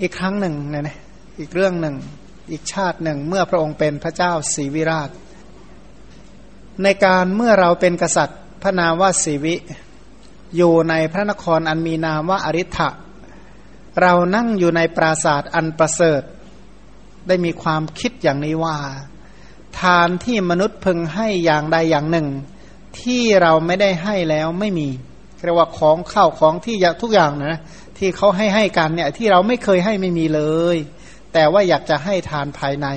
อีกครั้งหนึ่งเนี่ยนะอีกเรื่องหนึ่ง อีกชาติหนึ่ง เมื่อพระองค์เป็นพระเจ้าศรีวิราช ในการเมื่อเราเป็นกษัตริย์พระนามว่าศรีวิ อยู่ในพระนครอันมีนามว่าอริ t ะเรานั่งอยู่ในปราศาสตร์อันประเสริฐ ได้มีความคิดอย่างนี้ว่า ทานที่มนุษย์พึงให้อย่างใดอย่างหนึ่ง ที่เราไม่ได้ให้แล้วไม่มีเรียกว่าของข้าวของที่ทุกอย่างนะ ที่เขาให้ให้กันเนี่ยที่เราไม่เคยให้ไม่มีเลย แต่ว่าอยากจะให้ทานภายใน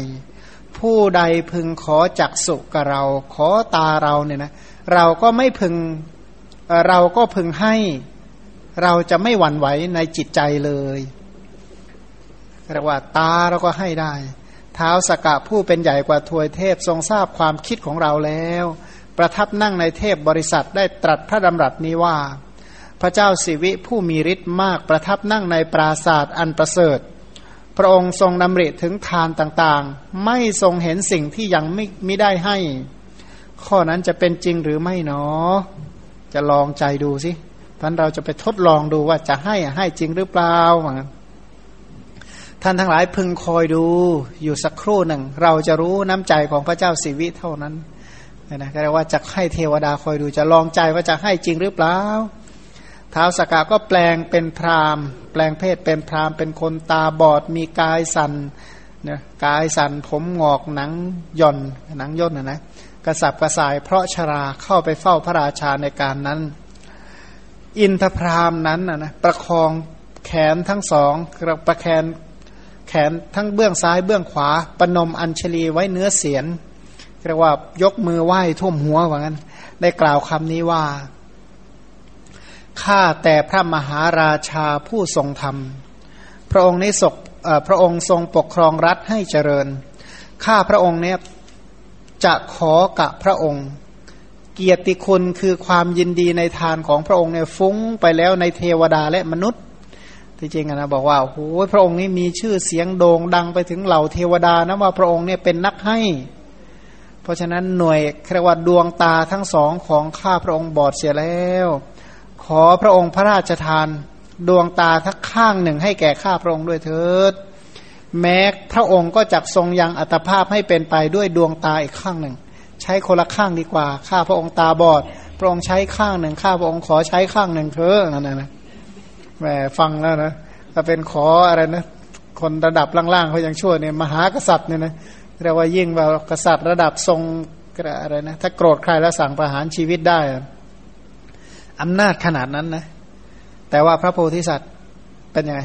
ผู้ใดพึงขอจักสุกับเรา ขอตาเราเนี่ยนะเราก็ไม่พึงเราก็พึงให้เราจะไม่หวั่นไหวในจิตใจเลยเรียกว่าตาเราก็ให้ได้ เท้าสกกะผู้เป็นใหญ่กว่าทวยเทพทรงทราบความคิดของเราแล้ว ประทับนั่งในเทพบริษัทได้ตรัสพระดำรัสนี้ว่า พระเจ้าสิวิผู้มีฤทธิ์มากประทับนั่งในปราศาสตร์อันประเสริฐ พระองค์ทรงดำริถึงทานต่างๆ ไม่ทรงเห็นสิ่งที่ยังไม่ไม่ได้ให้ ข้อนั้นจะเป็นจริงหรือไม่เนาะจะลองใจดูสิท่านเราจะไปทดลองดูว่าจะให้ให้จริงหรือเปล่าท่านทั้งหลายพึงคอยดูอยู่สักครู่หนึ่ง เราจะรู้น้ำใจของพระเจ้าสิวิเท่านั้นนะก็เรียกว่าจะให้เทวดาคอยดูจะลองใจว่าจะให้จริงหรือเปล่า ท้าวสกาก็แปลงเป็นพรามแปลงเพศเป็นพรามเป็นคนตาบอดมีกายสันเนี่ยกายสันผมงอกหนังย่อนหนังย่นนะนะกระสับกระส่ายเพราะชราเข้าไปเฝ้าพระราชาในการนั้น อินทพรามนั้นนะนะประคองแขนทั้งสองประแคนแขนทั้งเบื้องซ้ายเบื้องขวาปนมอัญชลีไว้เนื้อเสียนเรียกว่ายกมือไหว้ท่วมหัวว่างั้น ได้กล่าวคำนี้ว่า ข้าแต่พระมหาราชาผู้ทรงธรรม พระองค์นี้ศกพระองค์ทรงปกครองรัฐให้เจริญ ข้าพระองค์เนี่ยจะขอกับพระองค์ เกียรติคุณคือความยินดีในทานของพระองค์เนี่ยฟุ้งไปแล้วในเทวดาและมนุษย์ ที่จริงนะบอกว่าโอ้พระองค์นี้มีชื่อเสียงโด่งดังไปถึงเหล่าเทวดานะว่าพระองค์เนี่ยเป็นนักให้ เพราะฉะนั้นหน่วยเรียกว่าดวงตาทั้งสองของข้าพระองค์บอดเสียแล้ว ขอพระองค์พระราชทานดวงตาทักข้างหนึ่งให้แก่ข้าพระองค์ด้วยเถิด แม้พระองค์ก็จักทรงยังอัตภาพให้เป็นไปด้วยดวงตาอีกข้างหนึ่ง ใช้คนละข้างดีกว่า ข้าพระองค์ตาบอด พระองค์ใช้ข้างหนึ่ง ข้าพระองค์ขอใช้ข้างหนึ่งเถอะนั่นนะแหมฟังแล้วนะถ้าเป็นขออะไรนะ คนระดับล่างๆเขายังช่วยเนี่ยมหากษัตริย์เนี่ยนะเรียกว่ายิ่งว่ากษัตริย์ระดับทรงอะไรนะถ้าโกรธใครแล้วสั่งประหารชีวิตได้ อำนาจขนาดนั้นนะ แต่ว่าพระโพธิสัตว์เป็นยังไง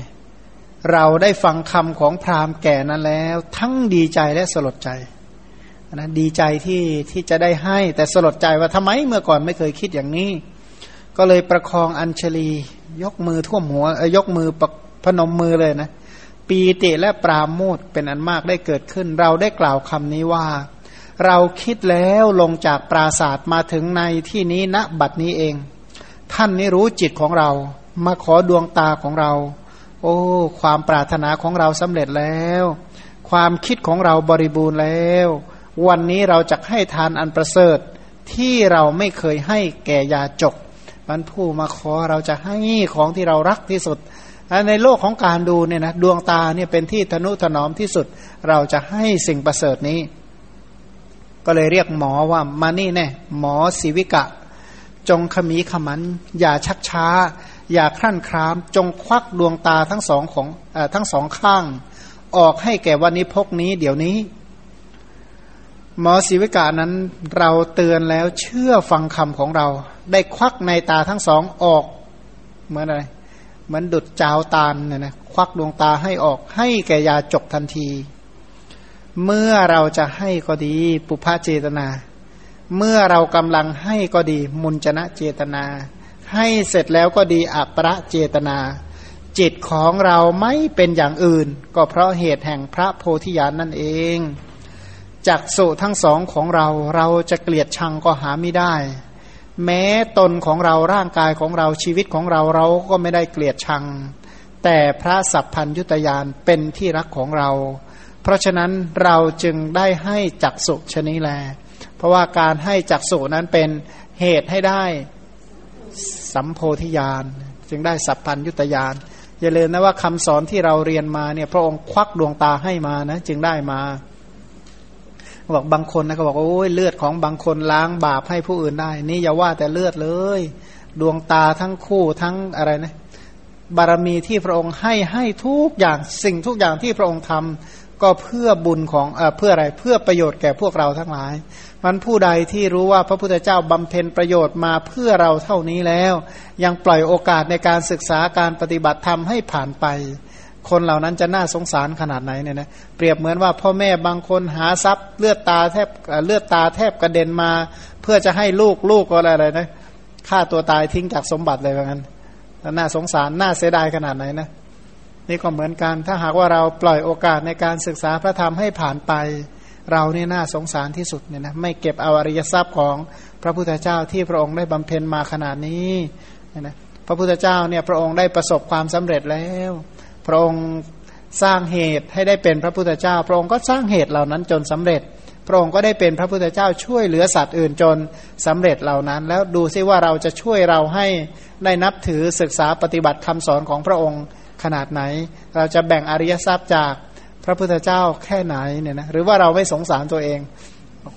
เราได้ฟังคำของพราหมณ์แก่นั้นแล้ว ทั้งดีใจและสลดใจนะดีใจที่ที่จะได้ให้แต่สลดใจว่าทำไมเมื่อก่อนไม่เคยคิดอย่างนี้ ก็เลยประคองอัญชลี ยกมือท่วมหัวยกมือพนมมือเลยนะ ปีติและปราโมทเป็นอันมากได้เกิดขึ้น เราได้กล่าวคำนี้ว่า เราคิดแล้วลงจากปราศาสตร์มาถึงในที่นี้ณบัดนี้เอง ท่านนี้รู้จิตของเรา มาขอดวงตาของเรา โอ้ ความปรารถนาของเราสำเร็จแล้ว ความคิดของเราบริบูรณ์แล้ว วันนี้เราจะให้ทานอันประเสริฐที่เราไม่เคยให้แก่ยาจกมันผู้มาขอเราจะให้ของที่เรารักที่สุด ในโลกของการดูเนี่ยนะดวงตาเนี่ยเป็นที่ทนุถนอมที่สุด เราจะให้สิ่งประเสริฐนี้ ก็เลยเรียกหมอว่ามานี่แน่หมอศิวิกะ จงขมีขมัน อย่าชักช้า อย่าครั่นคราม จงควักดวงตาทั้งสองของอทั้งสองข้าง ออกให้แก่วันนี้พกนี้ เดี๋ยวนี้ หมอศิวิกานั้นเราเตือนแล้วเชื่อฟังคำของเรา ได้ควักในตาทั้งสองออกเหมือนอะไรเหมือนดุดจาวตาลเนี่ยนะควักดวงตาให้ออกให้แก่ยาจกทันที เมื่อเราจะให้ก็ดี ปุพาเจตนา เมื่อเรากำลังให้ก็ดี มุนจนะเจตนา ให้เสร็จแล้วก็ดีอัปรเจตนา จิตของเราไม่เป็นอย่างอื่น ก็เพราะเหตุแห่งพระโพธิญาณนั่นเองจักสุทั้งสองของเราเราจะเกลียดชังก็หาไม่ได้ แม้ตนของเราร่างกายของเราชีวิตของเราเราก็ไม่ได้เกลียดชัง แต่พระสัพพัญยุตยานเป็นที่รักของเรา เพราะฉะนั้นเราจึงได้ให้จักสุชนี้แล เพราะว่าการให้จักสุนั้นเป็นเหตุให้ได้สัมโพธิญาณจึงได้สัพพัญยุตยานอย่าลืมนะว่าคำสอนที่เราเรียนมาเนี่ยพระองค์ควักดวงตาให้มานะจึงได้มาบอกบางคนนะก็บอกโอ้ยเลือดของบางคนล้างบาปให้ผู้อื่นได้ นี่อย่าว่าแต่เลือดเลย ดวงตาทั้งคู่ทั้งอะไรนะบารมีที่พระองค์ให้ให้ทุกอย่างสิ่งทุกอย่างที่พระองค์ทำ ก็เพื่อบุญของเอเพื่ออะไรเพื่อประโยชน์แก่พวกเราทั้งหลาย มันผู้ใดที่รู้ว่าพระพุทธเจ้าบำเพ็ญประโยชน์มาเพื่อเราเท่านี้แล้ว ยังปล่อยโอกาสในการศึกษาการปฏิบัติธรรมให้ผ่านไป คนเหล่านั้นจะน่าสงสารขนาดไหนเนี่ยนะเปรียบเหมือนว่าพ่อแม่บางคนหาทรัพย์ เลือดตาแทบเลือดตาแทบกระเด็นมา เพื่อจะให้ลูกลูกก็อะไรนะฆ่าตัวตายทิ้งจากสมบัติเลยว่างั้นน่าสงสารน่าเสียดายขนาดไหนนะ นี่ก็เหมือนกัน ถ้าหากว่าเราปล่อยโอกาสในการศึกษาพระธรรมให้ผ่านไป เราเนี่ยน่าสงสารที่สุดเนี่ยนะไม่เก็บเอาอริยทรัพย์ของพระพุทธเจ้าที่พระองค์ได้บำเพ็ญมาขนาดนี้นะพระพุทธเจ้าเนี่ยพระองค์ได้ประสบความสำเร็จแล้ว พระองค์สร้างเหตุให้ได้เป็นพระพุทธเจ้า พระองค์ก็สร้างเหตุเหล่านั้นจนสำเร็จ พระองค์ก็ได้เป็นพระพุทธเจ้าช่วยเหลือสัตว์อื่นจนสำเร็จเหล่านั้น แล้วดูซิว่าเราจะช่วยเราให้ได้นับถือศึกษาปฏิบัติคำสอนของพระองค์ ขนาดไหน เราจะแบ่งอริยทรัพย์จากพระพุทธเจ้าแค่ไหนเนี่ยนะหรือว่าเราไม่สงสารตัวเอง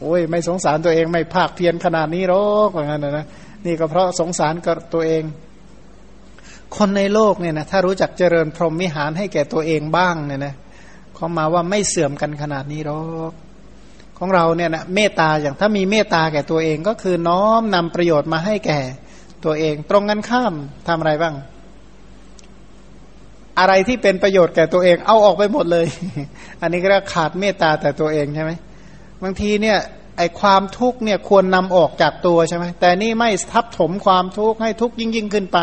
โอ้ยไม่สงสารตัวเองไม่ภาคเพียรขนาดนี้หรอกว่างั้นนะนี่ก็เพราะสงสารกับตัวเอง คนในโลกเนี่ยนะถ้ารู้จักเจริญพรหมวิหารให้แก่ตัวเองบ้างเนี่ยนะเขามาว่าไม่เสื่อมกันขนาดนี้หรอกของเราเนี่ยนะเมตตาอย่างถ้ามีเมตตาแก่ตัวเองก็คือน้อมนำประโยชน์มาให้แก่ตัวเอง ตรงกันข้ามทำอะไรบ้าง อะไรที่เป็นประโยชน์แก่ตัวเอง เอาออกไปหมดเลย อันนี้ก็เรียกขาดเมตตาแต่ตัวเองใช่ไหมบางทีเนี่ยไอความทุกข์เนี่ยควรนำออกจากตัวใช่ไหมแต่นี่ไม่ทับถมความทุกข์ให้ทุกข์ยิ่งยิ่งขึ้นไป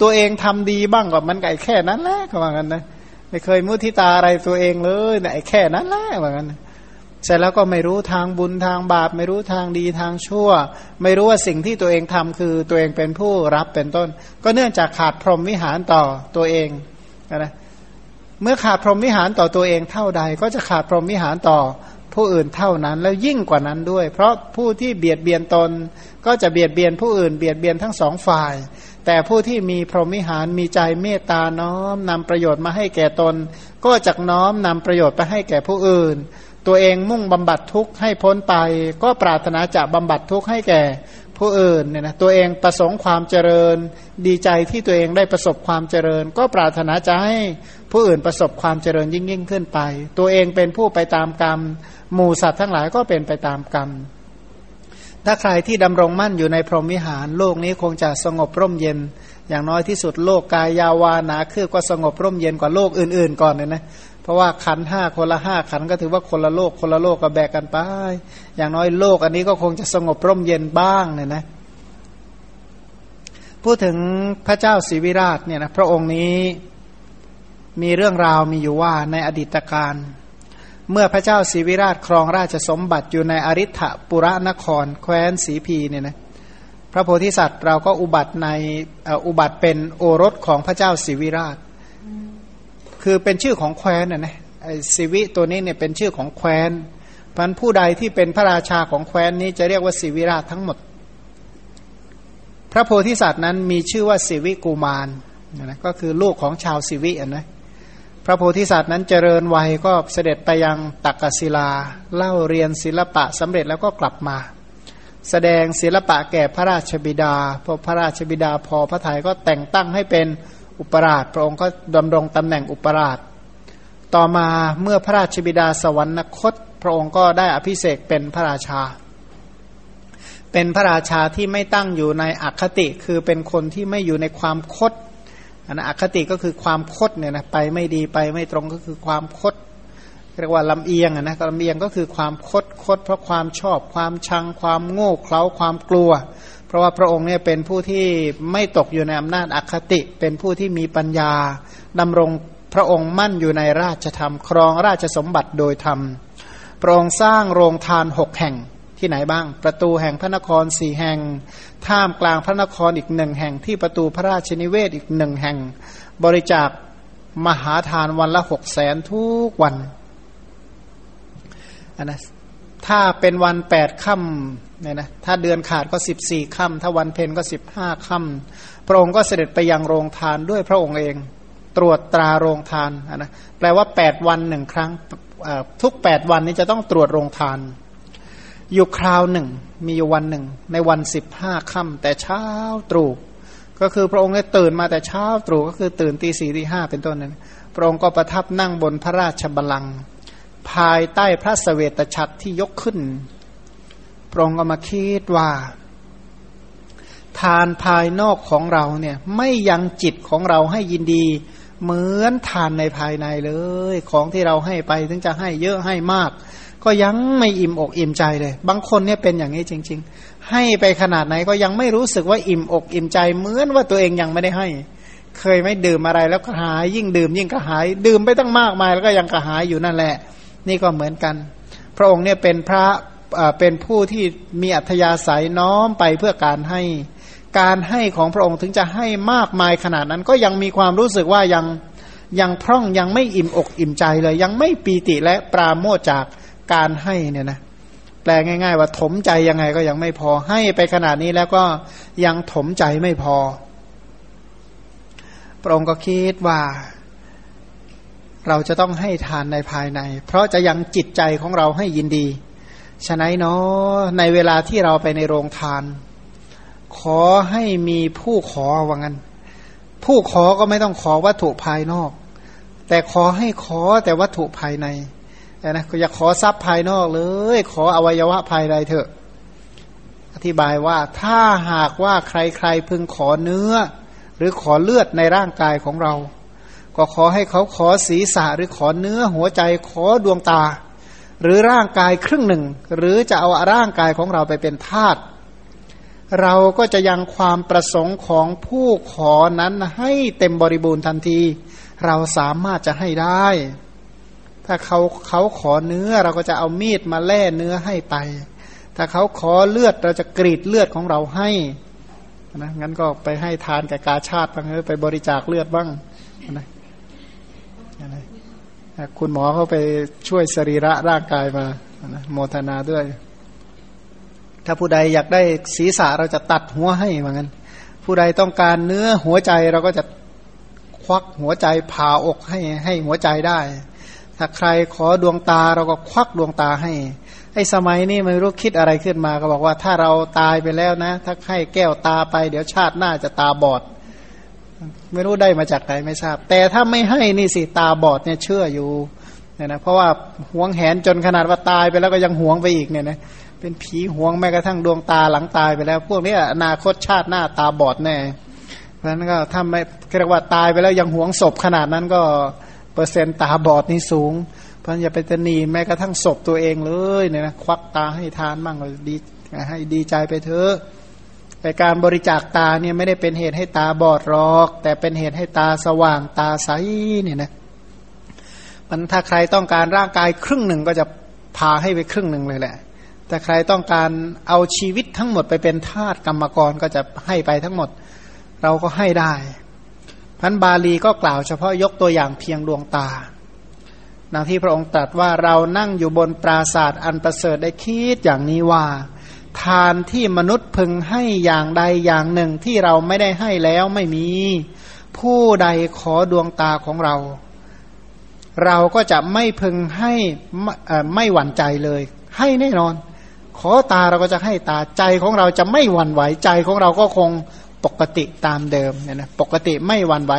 ตัวเองทำดีบ้างก็มันไก่แค่นั้นแหละเขาว่างั้นนะไม่เคยมุทิตาอะไรตัวเองเลยไอ้แค่นั้นแหละว่างั้นเสร็จแล้วก็ไม่รู้ทางบุญทางบาป ไม่รู้ทางดีทางชั่ว ไม่รู้ว่าสิ่งที่ตัวเองทำคือตัวเองเป็นผู้รับเป็นต้น ก็เนื่องจากขาดพรหมวิหารต่อตัวเอง นะเมื่อขาดพรหมวิหารต่อตัวเองเท่าใด ก็จะขาดพรหมวิหารต่อผู้อื่นเท่านั้นแล้วยิ่งกว่านั้นด้วย เพราะผู้ที่เบียดเบียนตน ก็จะเบียดเบียนผู้อื่นเบียดเบียนทั้งสองฝ่าย แต่ผู้ที่มีพรหมิหารมีใจเมตตาน้อมนำประโยชน์มาให้แก่ตน ก็จะน้อมนำประโยชน์ไปให้แก่ผู้อื่น ตัวเองมุ่งบำบัดทุกข์ให้พ้นไป ก็ปรารถนาจะบำบัดทุกข์ให้แก่ ผู้อื่นเนี่ยนะตัวเองประสงค์ความเจริญ ดีใจที่ตัวเองได้ประสบความเจริญ ก็ปรารถนาจะให้ผู้อื่นประสบความเจริญยิ่งยิ่งขึ้นไป ตัวเองเป็นผู้ไปตามกรรมหมู่สัตว์ทั้งหลายก็เป็นไปตามกรรม ถ้าใครที่ดำรงมั่นอยู่ในพรหมวิหาร โลกนี้คงจะสงบร่มเย็น อย่างน้อยที่สุดโลกกายยาวานาคือก็สงบร่มเย็นกว่าโลกอื่น ๆ ก่อนเลยนะ เพราะว่าขันห้าคนละห้าขันก็ถือว่าคนละโลกคนละโลกก็แบกกันไป อย่างน้อยโลกอันนี้ก็คงจะสงบร่มเย็นบ้างเนี่ยนะพูดถึงพระเจ้าศรีวิราชเนี่ยนะพระองค์นี้มีเรื่องราวมีอยู่ว่าในอดีตการเมื่อพระเจ้าศรีวิราชครองราชสมบัติอยู่ในอริ t ปุระนคร แคว้นสีพีเนี่ยนะพระโพธิสัตว์เราก็อุบัติในอุบัติเป็นโอรสของพระเจ้าศรีวิราช คือเป็นชื่อของแคว้นนะนะไอศิวิตัวนี้เนี่ยเป็นชื่อของแคว้นพันผู้ใดที่เป็นพระราชาของแคว้นนี้จะเรียกว่าศิวิราชทั้งหมด พระโพธิสัตว์นั้นมีชื่อว่าศิวิกุมารนะก็คือลูกของชาวศิวิอะนะพระโพธิสัตว์นั้นเจริญวัยก็เสด็จไปยังตักกศิลา เล่าเรียนศิลปะสำเร็จแล้วก็กลับมา แสดงศิลปะแก่พระราชบิดาพอพระราชบิดาพอพระทัยก็แต่งตั้งให้เป็น อุปราช พระองค์ก็ดำรงตำแหน่งอุปราช ต่อมาเมื่อพระราชบิดาสวรรคต พระองค์ก็ได้อภิเษกเป็นพระราชา เป็นพระราชาที่ไม่ตั้งอยู่ในอคติคือเป็นคนที่ไม่อยู่ในความคดอันอคติก็คือความคดเนี่ยนะไปไม่ดีไปไม่ตรงก็คือความคดเรียกว่าลำเอียงนะลำเอียงก็คือความคดคดเพราะความชอบความชังความโง่เขลาความกลัว ราะว่าพระองค์เนี่ยเป็นผู้ที่ไม่ตกอยู่ในอำนาจอคติ เป็นผู้ที่มีปัญญาดำรงพระองค์มั่นอยู่ในราชธรรม ครองราชสมบัติโดยธรรม พระองค์สร้างโรงทานหกแห่งที่ไหนบ้าง ประตูแห่งพระนครสี่แห่ง ท่ามกลางพระนครอีกหนึ่งแห่งที่ประตูพระราชนิเวศอีกหนึ่งแห่ง บริจาคมหาทานวันละหกแสนทุกวันอันนะ ถ้าเป็นวันแปดค่ำเนี่ยนะถ้าเดือนขาดก็สิบสี่ค่ำถ้าวันเพ็ญก็สิบห้าค่ำพระองค์ก็เสด็จไปยังโรงทานด้วยพระองค์เอง ตรวจตราโรงทานนะแปลว่าแปดวันหนึ่งครั้งทุกแปดวันนี้จะต้องตรวจโรงทาน อยู่คราวหนึ่ง มีอยู่วันหนึ่ง ในวันสิบห้าค่ำแต่เช้าตรู่ก็คือพระองค์ได้ตื่นมาแต่เช้าตรู่ก็คือตื่นตีสี่ตีห้าเป็นต้นนั้นพระองค์ก็ประทับนั่งบนพระราชบัลลังก์ ภายใต้พระสเสวตฉัตรที่ยกขึ้นพระองค์ก็มาคิดว่า ทานภายนอกของเราเนี่ยไม่ยังจิตของเราให้ยินดี เหมือนทานในภายในเลย ของที่เราให้ไปถึงจะให้เยอะให้มาก ก็ยังไม่อิ่มอกอิ่มใจเลย บางคนเนี่ยเป็นอย่างนี้จริง ๆ ให้ไปขนาดไหนก็ยังไม่รู้สึกว่าอิ่มอกอิ่มใจ เหมือนว่าตัวเองยังไม่ได้ให้ เคยไม่ดื่มอะไรแล้วก็หาย ยิ่งดื่มยิ่งกระหาย ดื่มไปตั้งมากมายแล้วก็ยังกระหายอยู่นั่นแหละ นี่ก็เหมือนกัน พระองค์เนี่ยเป็นพระเป็นผู้ที่มีอัธยาศัยน้อมไปเพื่อการให้การให้ของพระองค์ถึงจะให้มากมายขนาดนั้น ก็ยังมีความรู้สึกว่ายังยังพร่องยังไม่อิ่มอกอิ่มใจเลย ยังไม่ปีติและปราโมทจากการให้เนี่ยนะแปลง่าย ๆ ว่าถมใจยังไงก็ยังไม่พอให้ไปขนาดนี้แล้วก็ยังถมใจไม่พอ พระองค์ก็คิดว่า เราจะต้องให้ทานในภายใน เพราะจะยังจิตใจของเราให้ยินดี ฉะนั้นเนาะในเวลาที่เราไปในโรงทาน ขอให้มีผู้ขอว่างั้น ผู้ขอก็ไม่ต้องขอวัตถุภายนอก แต่ขอให้ขอแต่วัตถุภายในนะก็อย่าขอทรัพย์ภายนอกเลย ขออวัยวะภายในเถอะ อธิบายว่าถ้าหากว่าใครๆพึงขอเนื้อ หรือขอเลือดในร่างกายของเรา ก็ขอให้เขาขอศีรษะหรือขอเนื้อหัวใจขอดวงตา หรือร่างกายครึ่งหนึ่ง หรือจะเอาร่างกายของเราไปเป็นทาสเราก็จะยังความประสงค์ของผู้ขอนั้นให้เต็มบริบูรณ์ทันที เราสามารถจะให้ได้ ถ้าเขาเขาขอเนื้อเราก็จะเอามีดมาแล่เนื้อให้ไป ถ้าเขาขอเลือดเราจะกรีดเลือดของเราให้นะงั้นก็ไปให้ทานกับกาชาติบ้างเออไปบริจาคเลือดบ้างนะ คุณหมอเขาไปช่วยสรีระร่างกายมาโมทนาด้วย ถ้าผู้ใดอยากได้ศีรษะเราจะตัดหัวให้เหมือนกันผู้ใดต้องการเนื้อหัวใจเราก็จะควักหัวใจผ่าอกให้ให้หัวใจได้ ถ้าใครขอดวงตาเราก็ควักดวงตาให้ ไอ้สมัยนี้ไม่รู้คิดอะไรขึ้นมา ก็บอกว่าถ้าเราตายไปแล้วนะ ถ้าให้แก้วตาไป เดี๋ยวชาติหน้าจะตาบอด ไม่รู้ได้มาจากไหนไม่ทราบ แต่ถ้าไม่ให้นี่สิตาบอดเนี่ยเชื่ออยู่เนี่ยนะเพราะว่าหวงแหนจนขนาดว่าตายไปแล้วก็ยังหวงไปอีกเนี่ยนะเป็นผีหวงแม้กระทั่งดวงตาหลังตายไปแล้ว พวกนี้อนาคตชาติหน้าตาบอดแน่เพราะฉะนั้นก็ถ้าไม่เรียกว่าตายไปแล้วยังหวงศพขนาดนั้นก็เปอร์เซ็นต์ตาบอดนี่สูง เพราะอย่าไปตนีแม้กระทั่งศพตัวเองเลยเนี่ยนะควักตาให้ทานมั่งเลยดีให้ดีใจไปเถอะ แต่การบริจาคตาเนี่ยไม่ได้เป็นเหตุให้ตาบอดหรอก แต่เป็นเหตุให้ตาสว่างตาใสเนี่ยนะมันถ้าใครต้องการร่างกายครึ่งหนึ่งก็จะพาให้ไปครึ่งหนึ่งเลยแหละ แต่ใครต้องการเอาชีวิตทั้งหมดไปเป็นทาสกรรมกรก็จะให้ไปทั้งหมด เราก็ให้ได้พันบาลีก็กล่าวเฉพาะยกตัวอย่างเพียงดวงตาดังที่พระองค์ตรัสว่าเรานั่งอยู่บนปราศาสตร์อันประเสริฐได้คิดอย่างนี้ว่า ทานที่มนุษย์พึงให้อย่างใดอย่างหนึ่งที่เราไม่ได้ให้แล้วไม่มี ผู้ใดขอดวงตาของเรา เราก็จะไม่พึงให้ไม่หวั่นใจเลย ให้แน่นอน ขอตาเราก็จะให้ตาใจของเราจะไม่หวั่นไหวใจของเราก็คงปกติตามเดิมเนี่ยนะปกติไม่หวั่นไหว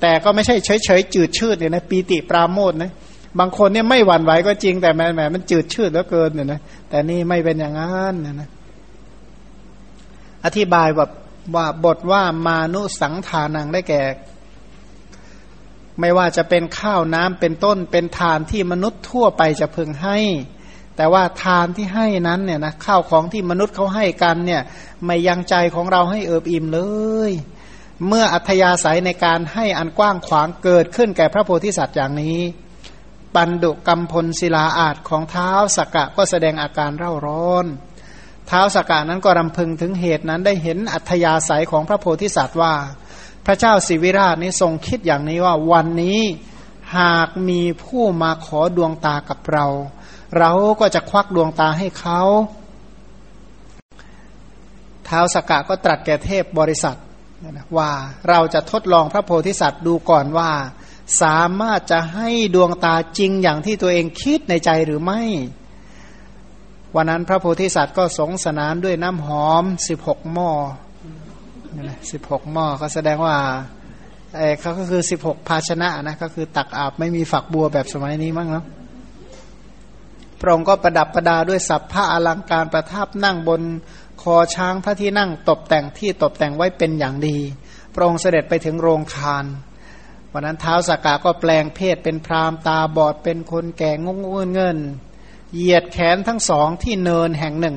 แต่ก็ไม่ใช่เฉยเฉยจืดชืดเนี่ยนะปีติปราโมทนะ บางคนเนี่ยไม่หวั่นไหวก็จริงแต่แหมแหมมันจืดชืดเหลือเกินเนี่ยนะแต่นี่ไม่เป็นอย่างนั้นนี่ยนะอธิบายแบบว่าบทว่ามานุสังทานังได้แก่ ไม่ว่าจะเป็นข้าวน้ำเป็นต้นเป็นทานที่มนุษย์ทั่วไปจะพึงให้ แต่ว่าทานที่ให้นั้นเนี่ยนะข้าวของที่มนุษย์เขาให้กันเนี่ยไม่ยังใจของเราให้เอิบอิ่มเลย เมื่ออัธยาศัยในการให้อันกว้างขวางเกิดขึ้นแก่พระโพธิสัตว์อย่างนี้ ปันดุกรรมพลศิลาอาจของเท้าสกกะก็แสดงอาการเร่าร้อน เท้าสกกานั้นก็รำพึงถึงเหตุนั้นได้เห็นอัธยาศัยของพระโพธิสัตว์ว่า พระเจ้าสิวิราชนี้ทรงคิดอย่างนี้ว่าวันนี้หากมีผู้มาขอดวงตากับเรา เราก็จะควักดวงตาให้เขาเท้าสกกะก็ตรัสแก่เทพบริษัทว่าเราจะทดลองพระโพธิสัตว์ดูก่อนว่า สามารถจะให้ดวงตาจริงอย่างที่ตัวเองคิดในใจหรือไม่ วันนั้นพระโพธิสัตว์ก็สงสนานด้วยน้ำหอมสิบหกหม้อสิบหกหม้อก็แสดงว่าเอเขาก็คือสิบหกภาชนะนะก็คือตักอาบไม่มีฝักบัวแบบสมัยนี้มั้งเนาะพระองค์ก็ประดับประดาด้วยสัพพะอลังการประทับนั่งบนคอช้างพระที่นั่งตกแต่งที่ตกแต่งไว้เป็นอย่างดี พระองค์เสด็จไปถึงโรงทาน วันนั้นเท้าสากาก็แปลงเพศเป็นพรามตาบอดเป็นคนแก่งงเงินเงิน เหยียดแขนทั้งสองที่เนินแห่งหนึ่ง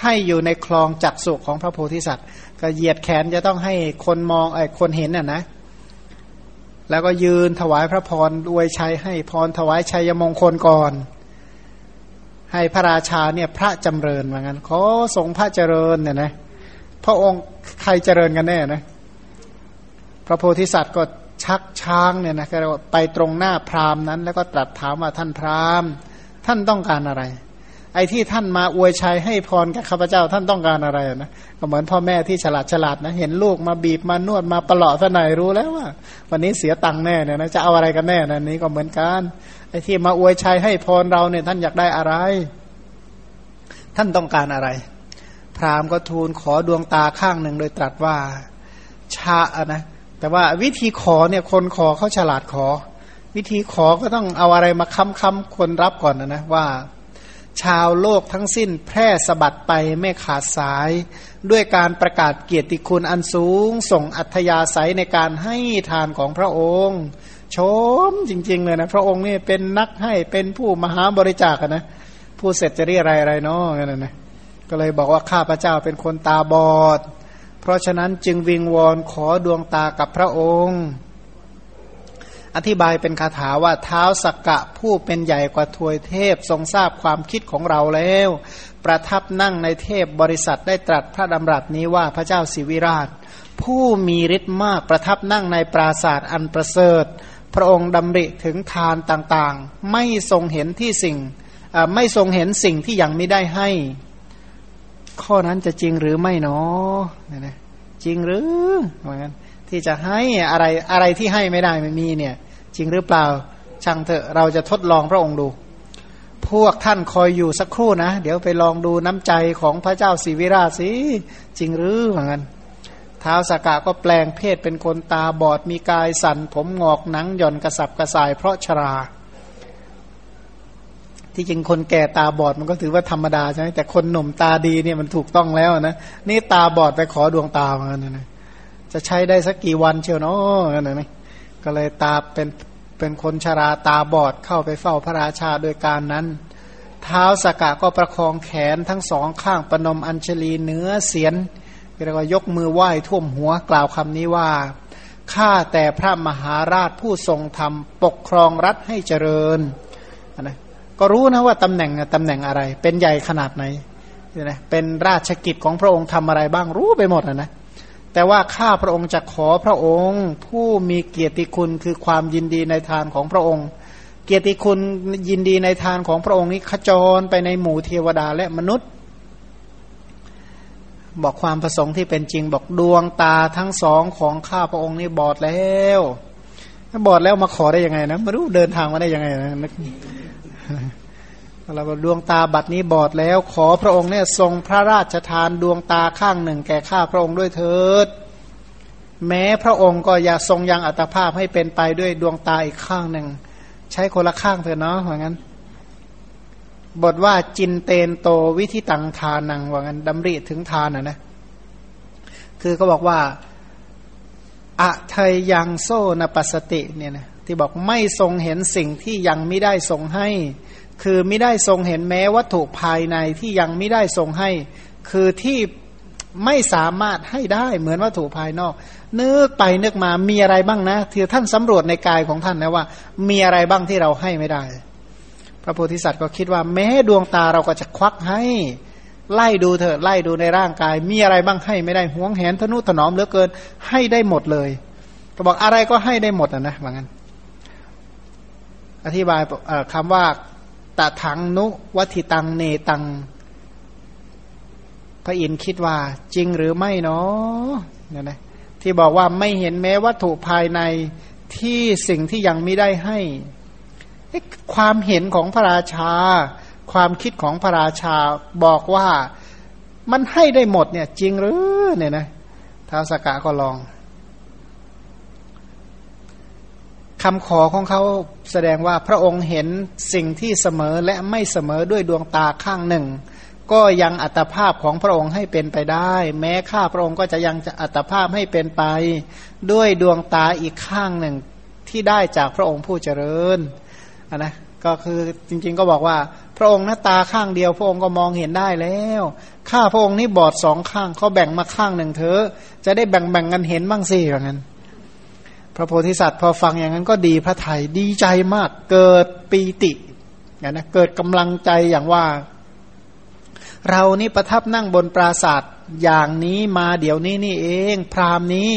ให้อยู่ในคลองจักสุของพระโพธิสัตว์ ก็เหยียดแขนจะต้องให้คนมองไอ้คนเห็นน่ะนะ แล้วก็ยืนถวายพระพรอวยชัยให้พรถวายชัยมงคลก่อน ให้พระราชาเนี่ยพระจำเริญเหมือนกันขอทรงพระเจริญเนี่ยนะพระองค์ใครเจริญกันแน่นะ พระโพธิสัตว์ก็ ชักช้างเนี่ยนะก็ไปตรงหน้าพราหมณ์นั้น แล้วก็ตรัสถามว่าท่านพราหมณ์ ท่านต้องการอะไร ไอ้ที่ท่านมาอวยชัยให้พรกับข้าพเจ้าท่านต้องการอะไรนะก็เหมือนพ่อแม่ที่ฉลาดฉลาดนะเห็นลูกมาบีบมานวดมาประหลาะซะหน่อยรู้แล้วว่า วันนี้เสียตังค์แน่เนี่ยนะจะเอาอะไรกันแน่นะนี้ก็เหมือนกันไอ้ที่มาอวยชัยให้พรเราเนี่ยท่านอยากได้อะไร ท่านต้องการอะไร พราหมณ์ก็ทูลขอดวงตาข้างหนึ่งโดยตรัสว่าชาอะนะ แต่ว่าวิธีขอเนี่ยคนขอเขาฉลาดขอ วิธีขอก็ต้องเอาอะไรมาค้ำค้ำคนรับก่อนนะนะว่า ชาวโลกทั้งสิ้นแพร่สะบัดไปไม่ขาดสาย ด้วยการประกาศเกียรติคุณอันสูง ส่งอัธยาศัยในการให้ทานของพระองค์ชมจริง ๆ เลยนะ พระองค์นี่เป็นนักให้เป็นผู้มหาบริจาคนะผู้เสร็จจะเรียอะไรอะไรเนาะกันนะก็เลยบอกว่าข้าพระเจ้าเป็นคนตาบอด เพราะฉะนั้นจึงวิงวอนขอดวงตากับพระองค์ อธิบายเป็นคาถาว่าเท้าสักกะผู้เป็นใหญ่กว่าทวยเทพทรงทราบความคิดของเราแล้ว ประทับนั่งในเทพบริษัทได้ตรัสพระดำรัสนี้ว่าพระเจ้าสิวิราช ผู้มีฤทธิ์มากประทับนั่งในปราศาสตร์อันประเสริฐ พระองค์ดำริถึงทานต่างๆ ไม่ทรงเห็นที่สิ่งไม่ทรงเห็นสิ่งที่ยังไม่ได้ให้ ข้อนั้นจะจริงหรือไม่เนาะจริงหรือเหมือนกันที่จะให้อะไรอะไรที่ให้ไม่ได้ไม่มีเนี่ย จริงหรือเปล่าช่างเถอะเราจะทดลองพระองค์ดู พวกท่านคอยอยู่สักครู่นะ เดี๋ยวไปลองดูน้ำใจของพระเจ้าศิวิราชสิจริงหรือเหมือนกันท้าวสากาก็แปลงเพศเป็นคนตาบอดมีกายสั่นผมงอกหนังหย่อนกระสับกระส่ายเพราะชรา ที่จริงคนแก่ตาบอดมันก็ถือว่าธรรมดาใช่ไหมแต่คนหนุ่มตาดีเนี่ยมันถูกต้องแล้วนะนี่ตาบอดไปขอดวงตาเหมือนกันนะจะใช้ได้สักกี่วันเชียวเนาะนั่นไหมก็เลยตาเป็นเป็นคนชราตาบอดเข้าไปเฝ้าพระราชาโดยการนั้น เท้าสกกะก็ประคองแขนทั้งสองข้างประนมอัญชลีเนื้อเสียนเรียกว่ายกมือไหว้ท่วมหัวกล่าวคำนี้ว่าข้าแต่พระมหาราชผู้ทรงธรรมปกครองรัฐให้เจริญนะ ก็รู้นะว่าตำแหน่งตำแหน่งอะไร เป็นใหญ่ขนาดไหนนะเป็นราชกิจของพระองค์ทำอะไรบ้างรู้ไปหมดนะนะแต่ว่าข้าพระองค์จะขอพระองค์ ผู้มีเกียรติคุณคือความยินดีในทานของพระองค์ เกียรติคุณยินดีในทานของพระองค์นี้ขจรไปในหมู่เทวดาและมนุษย์ บอกความประสงค์ที่เป็นจริงบอกดวงตาทั้งสองของข้าพระองค์นี่บอดแล้วบอดแล้วมาขอได้ยังไงนะไม่รู้เดินทางมาได้ยังไงนะ เราดวงตาบัดนี้บอดแล้ว ขอพระองค์เนี่ยทรงพระราชทานดวงตาข้างหนึ่ง แก่ข้าพระองค์ด้วยเถิด แม้พระองค์ก็อย่าทรงยังอัตภาพให้เป็นไปด้วยดวงตาอีกข้างหนึ่ง ใช้คนละข้างเถอะเนาะว่างั้น บทว่าจินเตนโตวิธิตังทานังว่างั้นดำริถึงทานอะนะ คือก็บอกว่าอะเทยยังโซนปัสติเนี่ยนะ ที่บอกไม่ทรงเห็นสิ่งที่ยังไม่ได้ทรงให้ คือไม่ได้ทรงเห็นแม้วัตถุภายในที่ยังไม่ได้ทรงให้ คือที่ไม่สามารถให้ได้เหมือนวัตถุภายนอก นึกไปนึกมามีอะไรบ้างนะที่ท่านสำรวจในกายของท่านนะว่า มีอะไรบ้างที่เราให้ไม่ได้ พระโพธิสัตว์ก็คิดว่า แม้ดวงตาเราก็จะควักให้ ไล่ดูเถอะไล่ดูในร่างกาย มีอะไรบ้างให้ไม่ได้ห่วงแหนทนุถนอมเหลือเกินให้ได้หมดเลย ก็บอกอะไรก็ให้ได้หมดอะนะว่างั้น อธิบายคำว่าตะถังนุวัติตังเนตัง พระอินทร์คิดว่าจริงหรือไม่เนาะเนี่ยนะที่บอกว่าไม่เห็นแม้วัตถุภายในที่สิ่งที่ยังไม่ได้ให้ ความเห็นของพระราชา ความคิดของพระราชาบอกว่ามันให้ได้หมดเนี่ยจริงหรือเนี่ยนะท้าวสกกะก็ลอง คำขอของเขาแสดงว่าพระองค์เห็นสิ่งที่เสมอและไม่เสมอด้วยดวงตาข้างหนึ่ง ก็ยังอัตภาพของพระองค์ให้เป็นไปได้ แม้ข้าพระองค์ก็จะยังจะอัตภาพให้เป็นไป ด้วยดวงตาอีกข้างหนึ่งที่ได้จากพระองค์ผู้เจริญนนะก็คือจริงๆก็บอกว่า พระองค์หน้าตาข้างเดียว พระองค์ก็มองเห็นได้แล้วข้าพระองค์นี่บอดสองข้างเขาแบ่งมาข้างหนึ่งเถอะจะได้แบ่งๆกันเห็นบ้างสิอย่างนั้น พระโพธิสัตว์พอฟังอย่างนั้นก็ดีพระไทยดีใจมากเกิดปีตินะนะเกิดกำลังใจอย่างว่า เรานี่ประทับนั่งบนปราศาสตร์อย่างนี้มาเดี๋ยวนี้นี่เอง พรามนี้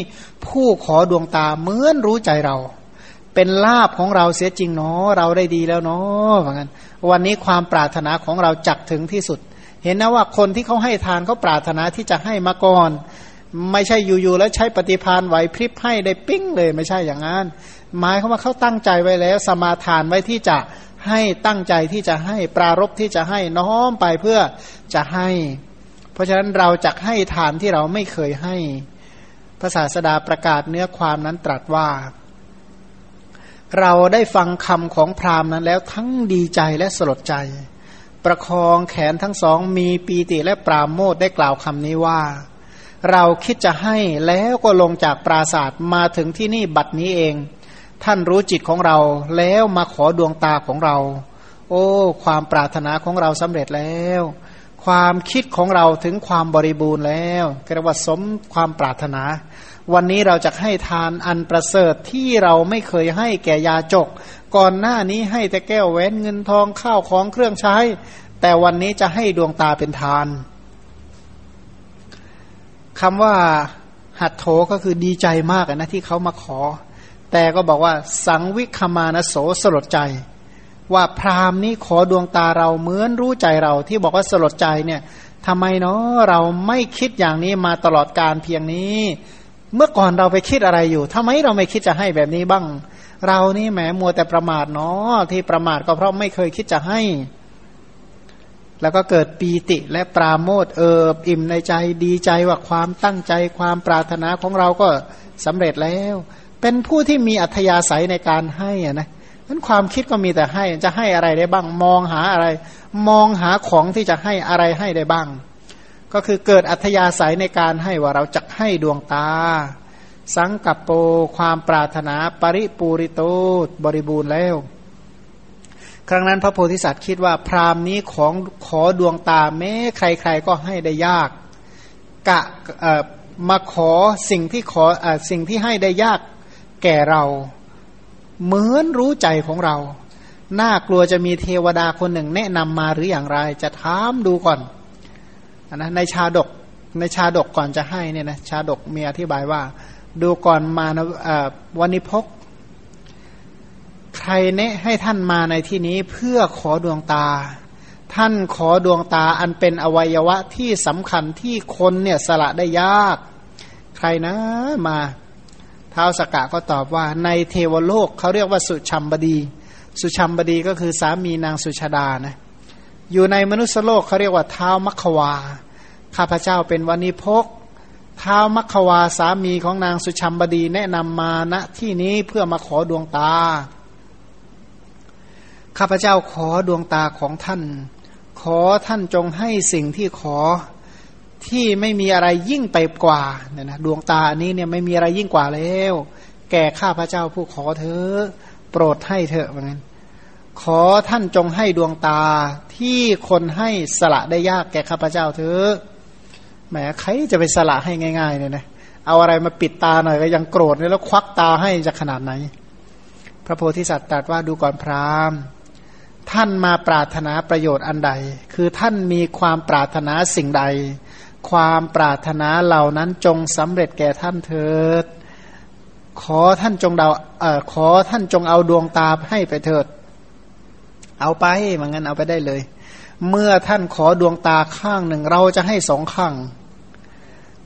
ผู้ขอดวงตาเหมือนรู้ใจเรา เป็นลาบของเราเสียจริงเนาะเราได้ดีแล้วเนาะเหมือนกันวันนี้ความปรารถนาของเราจักถึงที่สุด เห็นนะว่าคนที่เขาให้ทานเขาปรารถนาที่จะให้มาก่อน ไม่ใช่อยู่ๆแล้วใช้ปฏิพานไหวพริบให้ได้ปิ้งเลยไม่ใช่อย่างนั้นหมายเขาว่าเขาตั้งใจไว้แล้ว สมาทานไว้ที่จะให้ตั้งใจที่จะให้ปรารบที่จะให้น้อมไปเพื่อจะให้ เพราะฉะนั้นเราจะให้ทานที่เราไม่เคยให้พระศาสดาประกาศเนื้อความนั้นตรัสว่า เราได้ฟังคำของพราหมณ์นั้นแล้วทั้งดีใจและสลดใจ ประคองแขนทั้งสองมีปีติและปราโมทได้กล่าวคำนี้ว่า เราคิดจะให้แล้วก็ลงจากปราศาสตร์มาถึงที่นี่บัดนี้เอง ท่านรู้จิตของเราแล้วมาขอดวงตาของเรา โอ้ ความปรารถนาของเราสำเร็จแล้ว ความคิดของเราถึงความบริบูรณ์แล้วกระว่าสมความปรารถนา วันนี้เราจะให้ทานอันประเสริฐที่เราไม่เคยให้แก่ยาจก ก่อนหน้านี้ให้แต่แก้วแหวนเงินทองข้าวของเครื่องใช้ แต่วันนี้จะให้ดวงตาเป็นทาน คำว่าหัดโถก็คือดีใจมากนะที่เขามาขอ แต่ก็บอกว่าสังวิคมานโสสลดใจ ว่าพรามนี้ขอดวงตาเราเหมือนรู้ใจเราที่บอกว่าสลดใจเนี่ยทำไมเนาะเราไม่คิดอย่างนี้มาตลอดการเพียงนี้ เมื่อก่อนเราไปคิดอะไรอยู่ทำไมเราไม่คิดจะให้แบบนี้บ้าง เรานี่แหมมัวแต่ประมาทเนาะที่ประมาทก็เพราะไม่เคยคิดจะให้ แล้วก็เกิดปีติและปราโมทเอิบอิ่มในใจดีใจว่าความตั้งใจความปรารถนาของเราก็สำเร็จแล้ว เป็นผู้ที่มีอัธยาศัยในการให้อะนะนั้นความคิดก็มีแต่ให้จะให้อะไรได้บ้าง มองหาอะไร มองหาของที่จะให้อะไรให้ได้บ้าง ก็คือเกิดอัธยาศัยในการให้ว่าเราจะให้ดวงตา สังกัปโปความปรารถนาปริปูริโตบริบูรณ์แล้ว ครั้งนั้นพระโพธิสัตว์คิดว่าพราหมณ์นี้ของขอดวงตาแม้ใครๆก็ให้ได้ยากกะมาขอสิ่งที่ขออสิ่งที่ให้ได้ยากแก่เรา เหมือนรู้ใจของเรา น่ากลัวจะมีเทวดาคนหนึ่งแนะนำมาหรืออย่างไร จะถามดูก่อนนะในชาดกในชาดกก่อนจะให้เนี่ยนะชาดกมีอธิบายว่า ดูก่อนมานวันิพก ใครเนะให้ท่านมาในที่นี้เพื่อขอดวงตา ท่านขอดวงตาอันเป็นอวัยวะที่สำคัญที่คนเนี่ยสละได้ยาก ใครนะมาท้าวสกกะก็ตอบว่าในเทวโลกเขาเรียกว่าสุชัมบดี สุชัมบดีก็คือสามีนางสุชาดานะอยู่ในมนุษยโลกเขาเรียกว่าเท้ามัคควา ข้าพเจ้าเป็นวันิพกเท้ามัคควาสามีของนางสุชัมบดีแนะนำมาณที่นี้เพื่อมาขอดวงตา ข้าพเจ้าขอดวงตาของท่าน ขอท่านจงให้สิ่งที่ขอที่ไม่มีอะไรยิ่งไปกว่าเนี่ยนะดวงตาอันนี้เนี่ยไม่มีอะไรยิ่งกว่าแล้ว แก่ข้าพเจ้าผู้ขอเธอโปรดให้เถอะเหมือนกันขอท่านจงให้ดวงตาที่คนให้สละได้ยากแก่ข้าพเจ้าเถอะแหมใครจะไปสละให้ง่ายๆเนี่ยนะเอาอะไรมาปิดตาหน่อยก็ยังโกรธเลยแล้วควักตาให้จะขนาดไหน พระโพธิสัตว์ตรัสว่าดูก่อนพราหมณ์ ท่านมาปรารถนาประโยชน์อันใด คือท่านมีความปรารถนาสิ่งใด ความปรารถนาเหล่านั้นจงสำเร็จแก่ท่านเถิด ขอท่านจงเดาเอ่อขอท่านจงเอาดวงตาให้ไปเถิด เอาไปมันงั้นเอาไปได้เลย เมื่อท่านขอดวงตาข้างหนึ่งเราจะให้สองข้าง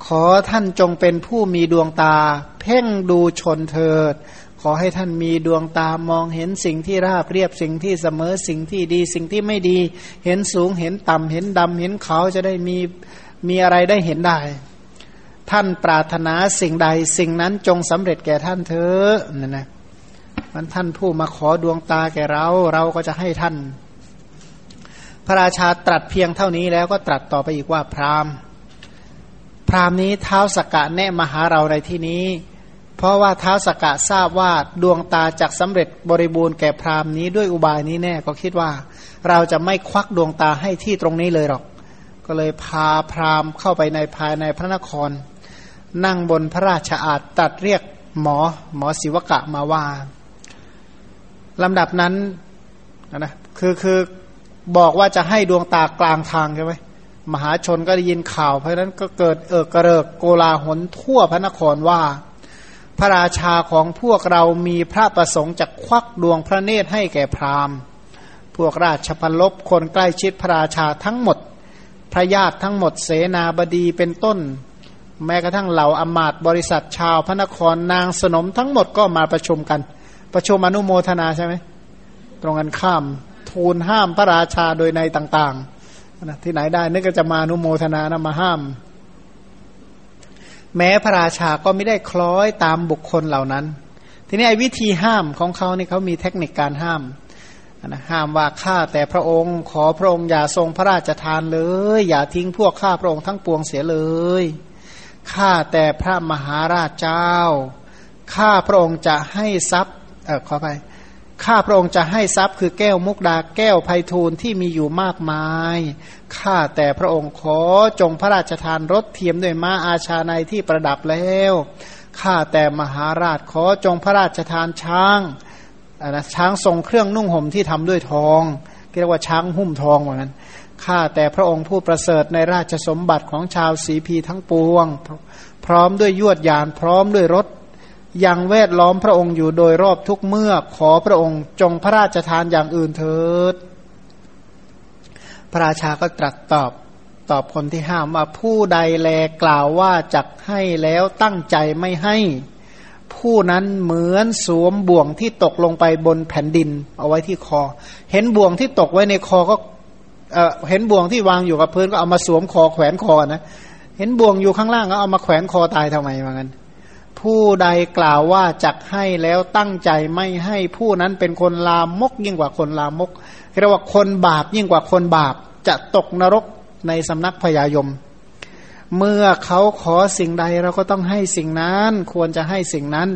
ขอท่านจงเป็นผู้มีดวงตา เพ่งดูชนเถิด ขอให้ท่านมีดวงตามองเห็นสิ่งที่ราบเรียบสิ่งที่เสมอสิ่งที่ดีสิ่งที่ไม่ดี เห็นสูงเห็นต่ำเห็นดำเห็นเขาจะได้มีมีอะไรได้เห็นได้ ท่านปรารถนาสิ่งใดสิ่งนั้นจงสำเร็จแก่ท่านเถอะนั่นนะมันท่านผู้มาขอดวงตาแก่เรา เราก็จะให้ท่าน พระราชาตรัสเพียงเท่านี้แล้วก็ตรัสต่อไปอีกว่าพราหมณ์ พราหมณ์นี้เท้าสกกะแนะมาหาเราในที่นี้ เพราะว่าท้าสกกะทราบว่าดวงตาจากสำเร็จบริบูรณ์แก่พราหมณ์นี้ด้วยอุบายนี้แน่ก็คิดว่า เราจะไม่ควักดวงตาให้ที่ตรงนี้เลยหรอก ก็เลยพาพราหมณ์เข้าไปในภายในพระนคร นั่งบนพระราชอาณตัดเรียกหมอหมอศิวกะมาว่าลำดับนั้นนะคือคือบอกว่าจะให้ดวงตากลางทางใช่ไหมมหาชนก็ได้ยินข่าว เพราะนั้นก็เกิดเอิกกระเริกโกลาหลทั่วพระนครว่า พระราชาของพวกเรามีพระประสงค์จะควักดวงพระเนตรให้แก่พราหมณ์ พวกราชพลบคนใกล้ชิดพระราชาทั้งหมด พระญาติทั้งหมดเสนาบดีเป็นต้น แม้กระทั่งเหล่าอมาตบริษัทชาวพระนครนางสนมทั้งหมดก็มาประชุมกัน ประชุมอนุโมทนาใช่ไหมตรงกันข้าม ทูลห้ามพระราชาโดยในต่างๆนะที่ไหนได้นึกก็จะมาอนุโมทนานะมาห้าม แม้พระราชาก็ไม่ได้คล้อยตามบุคคลเหล่านั้น ทีนี้ไอ้วิธีห้ามของเขานี่เขามีเทคนิคการห้ามนะห้ามว่าข้าแต่พระองค์ ขอพระองค์อย่าทรงพระราชทานเลย อย่าทิ้งพวกข้าพระองค์ทั้งปวงเสียเลยข้าแต่พระมหาราชเจ้าข้าพระองค์จะให้ทรัพย์เออขอไป ข้าพระองค์จะให้ทรัพย์คือแก้วมุกดาแก้วไพฑูรย์ที่มีอยู่มากมาย ข้าแต่พระองค์ขอจงพระราชทานรถเทียมด้วยม้าอาชาในที่ประดับแล้ว ข้าแต่มหาราชขอจงพระราชทานช้างนะช้างทรงเครื่องนุ่งห่มที่ทำด้วยทองเรียกว่าช้างหุ้มทองเหมือนกันข้าแต่พระองค์ผู้ประเสริฐในราชสมบัติของชาวสีพีทั้งปวง พร้อมด้วยยวดยานพร้อมด้วยรถ ยังแวดล้อมพระองค์อยู่โดยรอบทุกเมื่อขอพระองค์จงพระราชทานอย่างอื่นเถิด พระราชาก็ตรัสตอบตอบคนที่ห้ามว่าผู้ใดแลกล่าวว่าจักให้แล้วตั้งใจไม่ให้ ผู้นั้นเหมือนสวมบ่วงที่ตกลงไปบนแผ่นดิน เอาไว้ที่คอ เห็นบ่วงที่ตกไว้ในคอก็เเห็นบ่วงที่วางอยู่กับพื้นก็เอามาสวมคอแขวนคอนะเห็นบ่วงอยู่ข้างล่างก็เอามาแขวนคอตายทำไมว่างั้น ผู้ใดกล่าวว่าจักให้แล้วตั้งใจไม่ให้ผู้นั้นเป็นคนลามกยิ่งกว่าคนลามกเรียกว่าคนบาปยิ่งกว่าคนบาป จะตกนรกในสำนักพยายม เมื่อเขาขอสิ่งใดเราก็ต้องให้สิ่งนั้น ควรจะให้สิ่งนั้น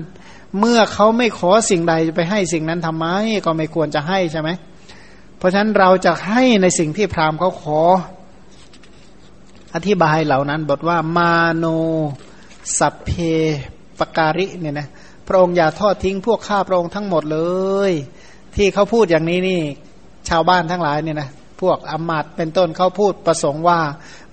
เมื่อเขาไม่ขอสิ่งใดจะไปให้สิ่งนั้นทำไม ก็ไม่ควรจะให้ใช่ไหมเพราะฉะนั้นเราจะให้ในสิ่งที่พราหมณ์เขาขอ อธิบายเหล่านั้นบทว่ามาโนสัพเพ ปการิเนี่ยนะพระองค์อย่าทอดทิ้งพวกข้าพระองค์ทั้งหมดเลย ที่เขาพูดอย่างนี้นี่ชาวบ้านทั้งหลายเนี่ยนะพวกอมาตเป็นต้นเขาพูดประสงค์ว่า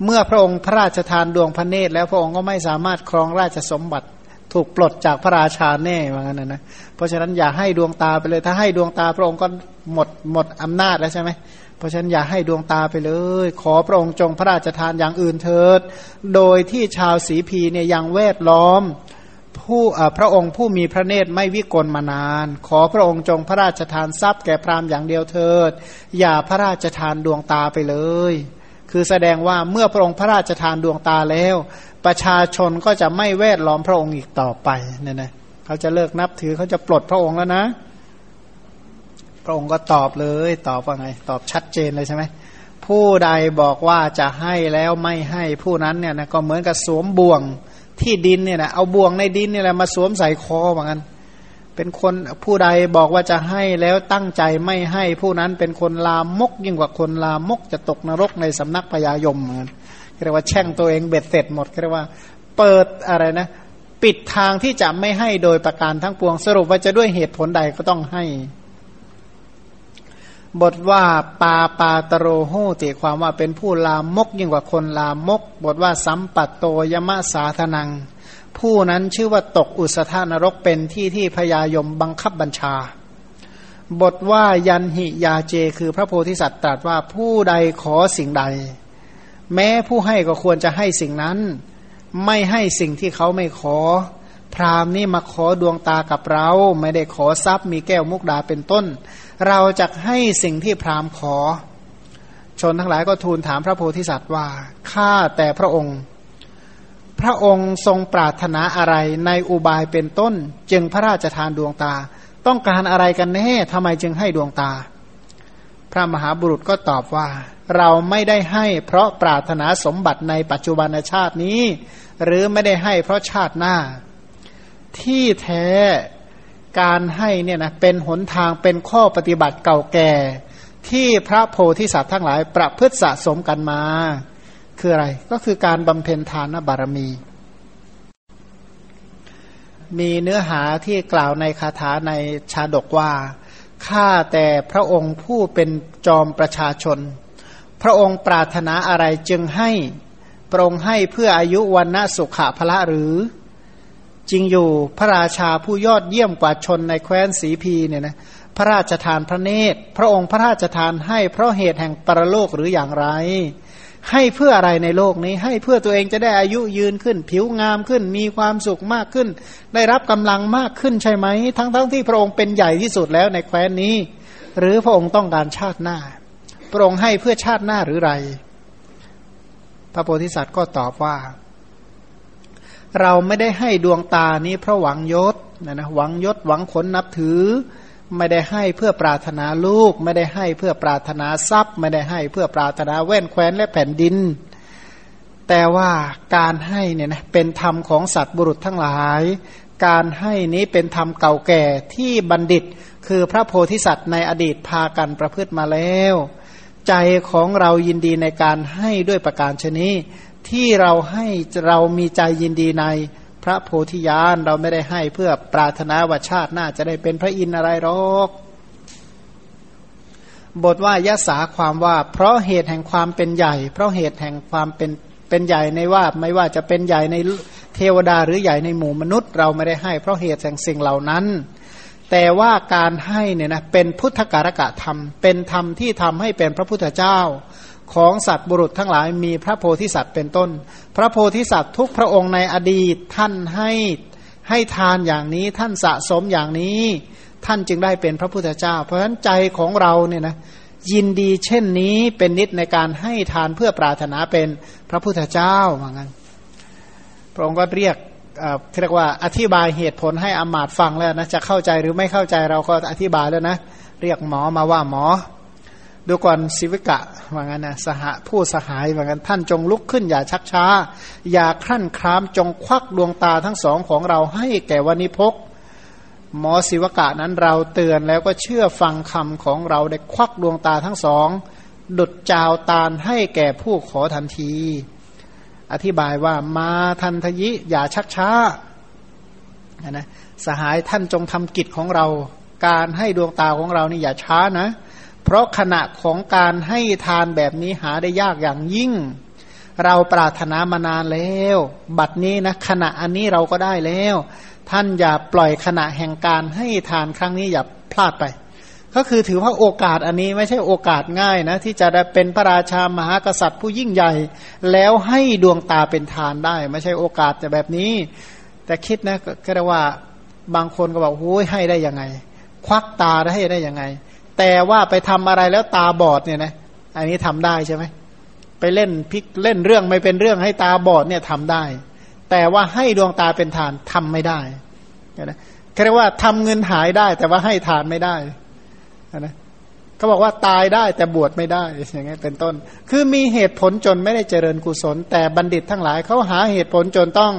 เมื่อพระองค์พระราชทานดวงพระเนตรแล้วพระองค์ก็ไม่สามารถครองราชสมบัติถูกปลดจากพระราชาแน่ว่างั้นนะนะเพราะฉะนั้นอย่าให้ดวงตาไปเลย ถ้าให้ดวงตาพระองค์ก็หมดหมดอำนาจแล้วใช่ไหมเพราะฉะนั้นอย่าให้ดวงตาไปเลย ขอพระองค์จงพระราชทานอย่างอื่นเถิด โดยที่ชาวสีพีเนี่ยยังแวดล้อม ผู้พระองค์ผู้มีพระเนตรไม่วิกลมานาน ขอพระองค์จงพระราชทานทรัพย์แก่พราหมณ์อย่างเดียวเถิด อย่าพระราชทานดวงตาไปเลย คือแสดงว่าเมื่อพระองค์พระราชทานดวงตาแล้ว ประชาชนก็จะไม่แวดล้อมพระองค์อีกต่อไปเนี่ยนะเขาจะเลิกนับถือเขาจะปลดพระองค์แล้วนะ พระองค์ก็ตอบเลยตอบว่าไง ตอบชัดเจนเลยใช่ไหมผู้ใดบอกว่าจะให้แล้วไม่ให้ผู้นั้นเนี่ยนะก็เหมือนกับสวมบ่วง ที่ดินเนี่ยนะเอาบ่วงในดินเนี่ยแหละมาสวมใส่คอเหมือนกันเป็นคนผู้ใดบอกว่าจะให้แล้วตั้งใจไม่ให้ผู้นั้นเป็นคนลามกยิ่งกว่าคนลามกจะตกนรกในสำนักพญายมเหมือนกันเรียกว่าแช่งตัวเองเบ็ดเสร็จหมดเรียกว่า เปิดอะไรนะ ปิดทางที่จะไม่ให้โดยประการทั้งปวงสรุปว่าจะด้วยเหตุผลใดก็ต้องให้ บทว่าปาปาตโรโหติความว่าเป็นผู้ลามกยิ่งกว่าคนลามก บทว่าสัมปัตโตยมะสาธนัง ผู้นั้นชื่อว่าตกอุสธานรกเป็นที่ที่พยายมบังคับบัญชา บทว่ายันหิยาเจ คือพระโพธิสัตว์ตรัสว่าผู้ใดขอสิ่งใด แม้ผู้ให้ก็ควรจะให้สิ่งนั้น ไม่ให้สิ่งที่เขาไม่ขอ พรามนี่มาขอดวงตากับเรา ไม่ได้ขอทรัพย์มีแก้วมุกดาเป็นต้น เราจะให้สิ่งที่พราหมณ์ขอ ชนทั้งหลายก็ทูลถามพระโพธิสัตว์ว่าข้าแต่พระองค์ พระองค์ทรงปรารถนาอะไรในอุบายเป็นต้น จึงพระราชทานดวงตา ต้องการอะไรกันแน่ทำไมจึงให้ดวงตา พระมหาบุรุษก็ตอบว่า เราไม่ได้ให้เพราะปรารถนาสมบัติในปัจจุบันชาตินี้ หรือไม่ได้ให้เพราะชาติหน้า ที่แท้ การให้เนี่ยนะเป็นหนทางเป็นข้อปฏิบัติเก่าแก่ ที่พระโพธิสัตว์ทั้งหลาย ประพฤติสะสมกันมา คืออะไร ก็คือการบำเพ็ญทานบารมี มีเนื้อหาที่กล่าวในคาถาในชาดกว่าข้าแต่พระองค์ผู้เป็นจอมประชาชน พระองค์ปรารถนาอะไรจึงให้พระองค์ให้เพื่ออายุวันณะสุขะพละหรือ จริงอยู่พระราชาผู้ยอดเยี่ยมกว่าชนในแคว้นสีพีเนี่ยนะพระราชทานพระเนตร พระองค์พระราชทานให้เพราะเหตุแห่งปรโลกหรืออย่างไร ให้เพื่ออะไรในโลกนี้ ให้เพื่อตัวเองจะได้อายุยืนขึ้น ผิวงามขึ้น มีความสุขมากขึ้น ได้รับกำลังมากขึ้นใช่ไหม ทั้งๆทที่พระองค์เป็นใหญ่ที่สุดแล้วในแคว้นนี้ หรือพระองค์ต้องการชาติหน้า พระองค์ให้เพื่อชาติหน้าหรือไร พระโพธิสัตว์ก็ตอบว่า เราไม่ได้ให้ดวงตานี้เพราะหวังยศนะนะหวังยศหวังผลนับถือ ไม่ได้ให้เพื่อปรารถนาลูก ไม่ได้ให้เพื่อปรารถนาทรัพย์ ไม่ได้ให้เพื่อปรารถนาแว่นแคว้นและแผ่นดิน แต่ว่าการให้เนี่ยนะเป็นธรรมของสัตว์บุรุษทั้งหลาย การให้นี้เป็นธรรมเก่าแก่ที่บัณฑิต คือพระโพธิสัตว์ในอดีตพากันประพฤติมาแล้ว ใจของเรายินดีในการให้ด้วยประการชนี้ ที่เราให้เรามีใจยินดีในพระโพธิญาณเราไม่ได้ให้เพื่อปรารถนาว่าชาติหน้าจะได้เป็นพระอินทร์อะไรหรอกบทว่ายะสาความว่า เพราะเหตุแห่งความเป็นใหญ่ เพราะเหตุแห่งความเป็นเป็นใหญ่ในว่าไม่ว่าจะเป็นใหญ่ในเทวดาหรือใหญ่ในหมู่มนุษย์ เราไม่ได้ให้ เพราะเหตุแห่งสิ่งเหล่านั้น แต่ว่าการให้เนี่ยนะเป็นพุทธการกะธรรม เป็นธรรมที่ทำให้เป็นพระพุทธเจ้า ของสัตว์บุรุษทั้งหลายมีพระโพธิสัตว์เป็นต้น พระโพธิสัตว์ทุกพระองค์ในอดีตท่านให้ให้ทานอย่างนี้ท่านสะสมอย่างนี้ ท่านจึงได้เป็นพระพุทธเจ้า เพราะฉะนั้นใจของเราเนี่ยนะยินดีเช่นนี้เป็นนิดในการให้ทานเพื่อปรารถนาเป็นพระพุทธเจ้าเหมือนกันพระองค์ก็เรียกเรียกว่าอธิบายเหตุผลให้อมาตฟังแล้วนะจะเข้าใจหรือไม่เข้าใจเราก็อธิบายแล้วนะ เรียกหมอมาว่าหมอ ดูก่อนสิวิกะว่างั้นนะสหผู้สหายว่างั้นท่านจงลุกขึ้นอย่าชักช้า อย่าครั่นครามจงควักดวงตาทั้งสองของเราให้แก่วันิพกหมอศิวกะนั้นเราเตือนแล้วก็เชื่อฟังคำของเราได้ควักดวงตาทั้งสอง ดุดจาวตาลให้แก่ผู้ขอทันที อธิบายว่ามาทันทยิอย่าชักช้านะสหายท่านจงทำกิจของเรา การให้ดวงตาของเรานี่อย่าช้านะเเพราะขณะของการให้ทานแบบนี้หาได้ยากอย่างยิ่ง เราปรารถนามานานแล้ว บัดนี้นะขณะอันนี้เราก็ได้แล้ว ท่านอย่าปล่อยขณะแห่งการให้ทานครั้งนี้อย่าพลาดไป ก็คือถือว่าโอกาสอันนี้ไม่ใช่โอกาสง่ายนะ ที่จะได้เป็นพระราชามหากษัตริย์ผู้ยิ่งใหญ่ แล้วให้ดวงตาเป็นทานได้ ไม่ใช่โอกาสแต่แบบนี้ แต่คิดนะก็เรียกว่าบางคนก็บอกโอ้ยให้ได้ยังไง ควักตาได้ให้ได้ยังไง แต่ว่าไปทำอะไรแล้วตาบอดเนี่ยนะอันนี้ทำได้ใช่ไหมไปเล่นพิกเล่นเรื่องไม่เป็นเรื่องให้ตาบอดเนี่ยทำได้ แต่ว่าให้ดวงตาเป็นฐานทำไม่ได้นะเรียกว่าทำเงินหายได้ แต่ว่าให้ทานไม่ได้นะเขาบอกว่าตายได้แต่บวชไม่ได้อย่างเงี้ยเป็นต้น คือมีเหตุผลจนไม่ได้เจริญกุศล แต่บัณฑิตทั้งหลายเขาหาเหตุผลจนต้อง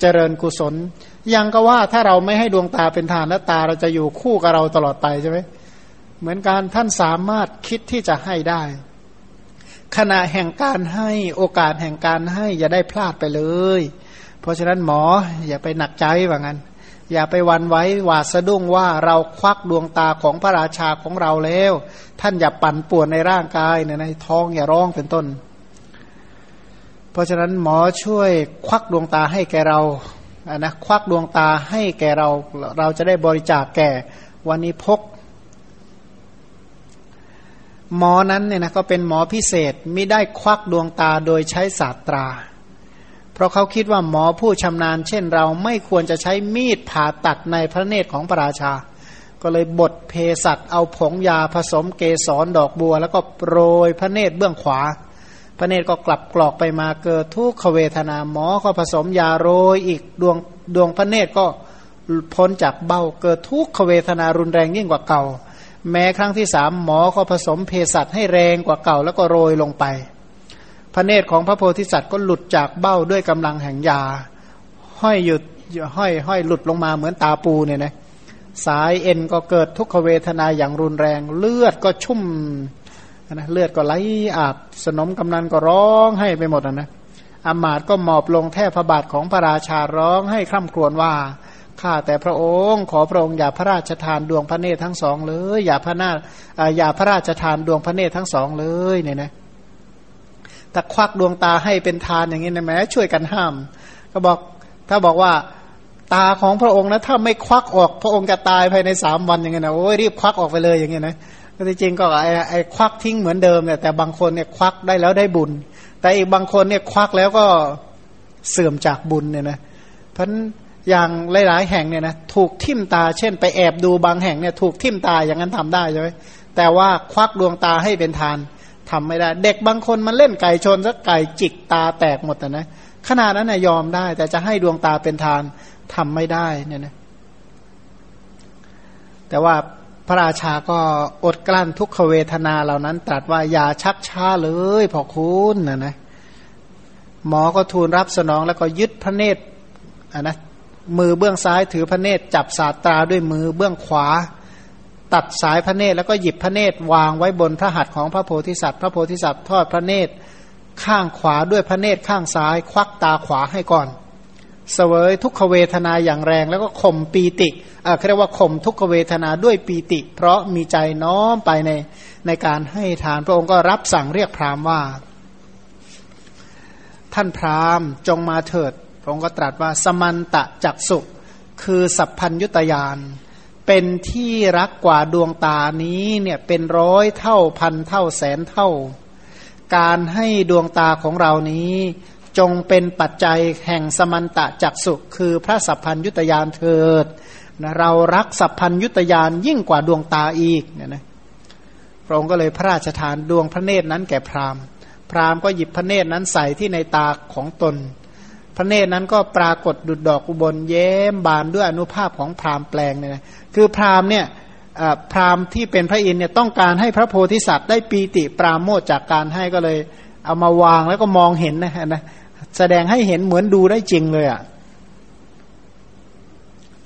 เจริญกุศล ยังก็ว่าถ้าเราไม่ให้ดวงตาเป็นทานแล้วตาเราจะอยู่คู่กับเราตลอดไปใช่ไหม เหมือนการท่านสามารถคิดที่จะให้ได้ ขณะแห่งการให้โอกาสแห่งการให้อย่าได้พลาดไปเลย เพราะฉะนั้นหมออย่าไปหนักใจว่างั้น อย่าไปวันไว้หวาดสะดุ้งว่าเราควักดวงตาของพระราชาของเราแล้ว ท่านอย่าปั่นป่วนในร่างกายในท้องอย่าร้องเป็นต้น เพราะฉะนั้นหมอช่วยควักดวงตาให้แก่เราอะนะควักดวงตาให้แก่เราเราจะได้บริจาคแก่วันนี้พก หมอนั้นเนี่ยนะก็เป็นหมอพิเศษไม่ได้ควักดวงตาโดยใช้ศาสตรา เพราะเขาคิดว่าหมอผู้ชำนาญ เช่นเราไม่ควรจะใช้มีดผ่าตัดในพระเนตรของพระราชา ก็เลยบดเภสัชเอาผงยาผสมเกสรดอกบัว แล้วก็โปรยพระเนตรเบื้องขวา พระเนตรก็กลับกรอกไปมาเกิดทุกขเวทนาหมอก็ผสมยาโรยอีกดวงดวงพระเนตรก็พ้นจากเบ้าเกิดทุกขเวทนารุนแรงยิ่งกว่าเก่า แม้ครั้งที่สามหมอก็ผสมเภสัชให้แรงกว่าเก่าแล้วก็โรยลงไป พระเนตรของพระโพธิสัตว์ก็หลุดจากเบ้าด้วยกำลังแห่งยา ห้อยหยุดห้อยห้อยหลุดลงมาเหมือนตาปูเนี่ยนะสายเอ็นก็เกิดทุกขเวทนาอย่างรุนแรง เลือดก็ชุ่มนะเลือดก็ไหลอาบสนมกำนันก็ร้องให้ไปหมดนะอามาตก็หมอบลงแทบพระบาทของพระราชาร้องให้คร่ำครวญว่า ข้าแต่พระองค์ขอพระองค์อย่าพระราชทานดวงพระเนตรทั้งสองเลย อย่าพระนาอย่าพระราชทานดวงพระเนตรทั้งสองเลยเนี่ยนะถ้าควักดวงตาให้เป็นทานอย่างนี้นะแม้ช่วยกันห้าม ก็บอกถ้าบอกว่าตาของพระองค์นะถ้าไม่ควักออกพระองค์จะตายภายในสามวันอย่างเงี้ยนะโอ้ยรีบควักออกไปเลยอย่างเงี้ยนะก็จริงก็ไอ้ไอ้ควักทิ้งเหมือนเดิมเนี่ยแต่บางคนเนี่ยควักได้แล้วได้บุญ แต่อีกบางคนเนี่ยควักแล้วก็เสื่อมจากบุญเนี่ยนะเพราะ อย่างหลาย ๆ แห่งเนี่ยนะถูกทิ่มตา เช่น ไปแอบดูบางแห่งเนี่ยถูกทิ่มตาอย่างนั้นทำได้ใช่ไหมแต่ว่าควักดวงตาให้เป็นทานทำไม่ได้ เด็กบางคนมันเล่นไก่ชนสักไก่จิกตาแตกหมดนะขนาดนั้นนะยอมได้ แต่จะให้ดวงตาเป็นทานทำไม่ได้เนี่ยนะแต่ว่าพระราชาก็อดกลั้นทุกขเวทนาเหล่านั้น ตรัสว่าอย่าชักช้าเลยพอคุณนะนะหมอก็ทูลรับสนองแล้วก็ยึดพระเนตรนะ มือเบื้องซ้ายถือพระเนตรจับสาตราด้วยมือเบื้องขวา ตัดสายพระเนตรแล้วก็หยิบพระเนตรวางไว้บนพระหัตถ์ของพระโพธิสัตว์ พระโพธิสัตว์ทอดพระเนตรข้างขวาด้วยพระเนตรข้างซ้าย ควักตาขวาให้ก่อน เสวยทุกขเวทนาอย่างแรง แล้วก็ข่มปีติอ่าเรียกว่าข่มทุกขเวทนาด้วยปีติ เพราะมีใจน้อมไปในในการให้ทานพระองค์ก็รับสั่งเรียกพราหมณ์ว่า ท่านพราหมณ์จงมาเถิด ระองค์ก็ตรัสว่าสมันตะจักสุคือสัพพัญยุตยานเป็นที่รักกว่าดวงตานี้เนี่ยเป็นร้อยเท่าพันเท่าแสนเท่า การให้ดวงตาของเรานี้จงเป็นปัจจัยแห่งสมันตะจักสุคือพระสัพพัญยุตยานเถิดนะเรารักสัพพัญยุตยานยิ่งกว่าดวงตาอีกเนี่ยนะพระองค์ก็เลยพระราชทานดวงพระเนตรนั้นแก่พราหมณ์ พราหมณ์ก็หยิบพระเนตรนั้นใส่ที่ในตาของตน พระเนตรนั้นก็ปรากฏดุดดอกอุบลเย้มบานด้วยอนุภาพของพราหมณ์แปลงเนี่ยนะคือพราหมณ์เนี่ยพราหมณ์ที่เป็นพระอินเนี่ยต้องการให้พระโพธิสัตว์ได้ปีติปราโมทจากการให้ก็เลยเอามาวางแล้วก็มองเห็นนะนะแสดงให้เห็นเหมือนดูได้จริงเลยอะ่ะ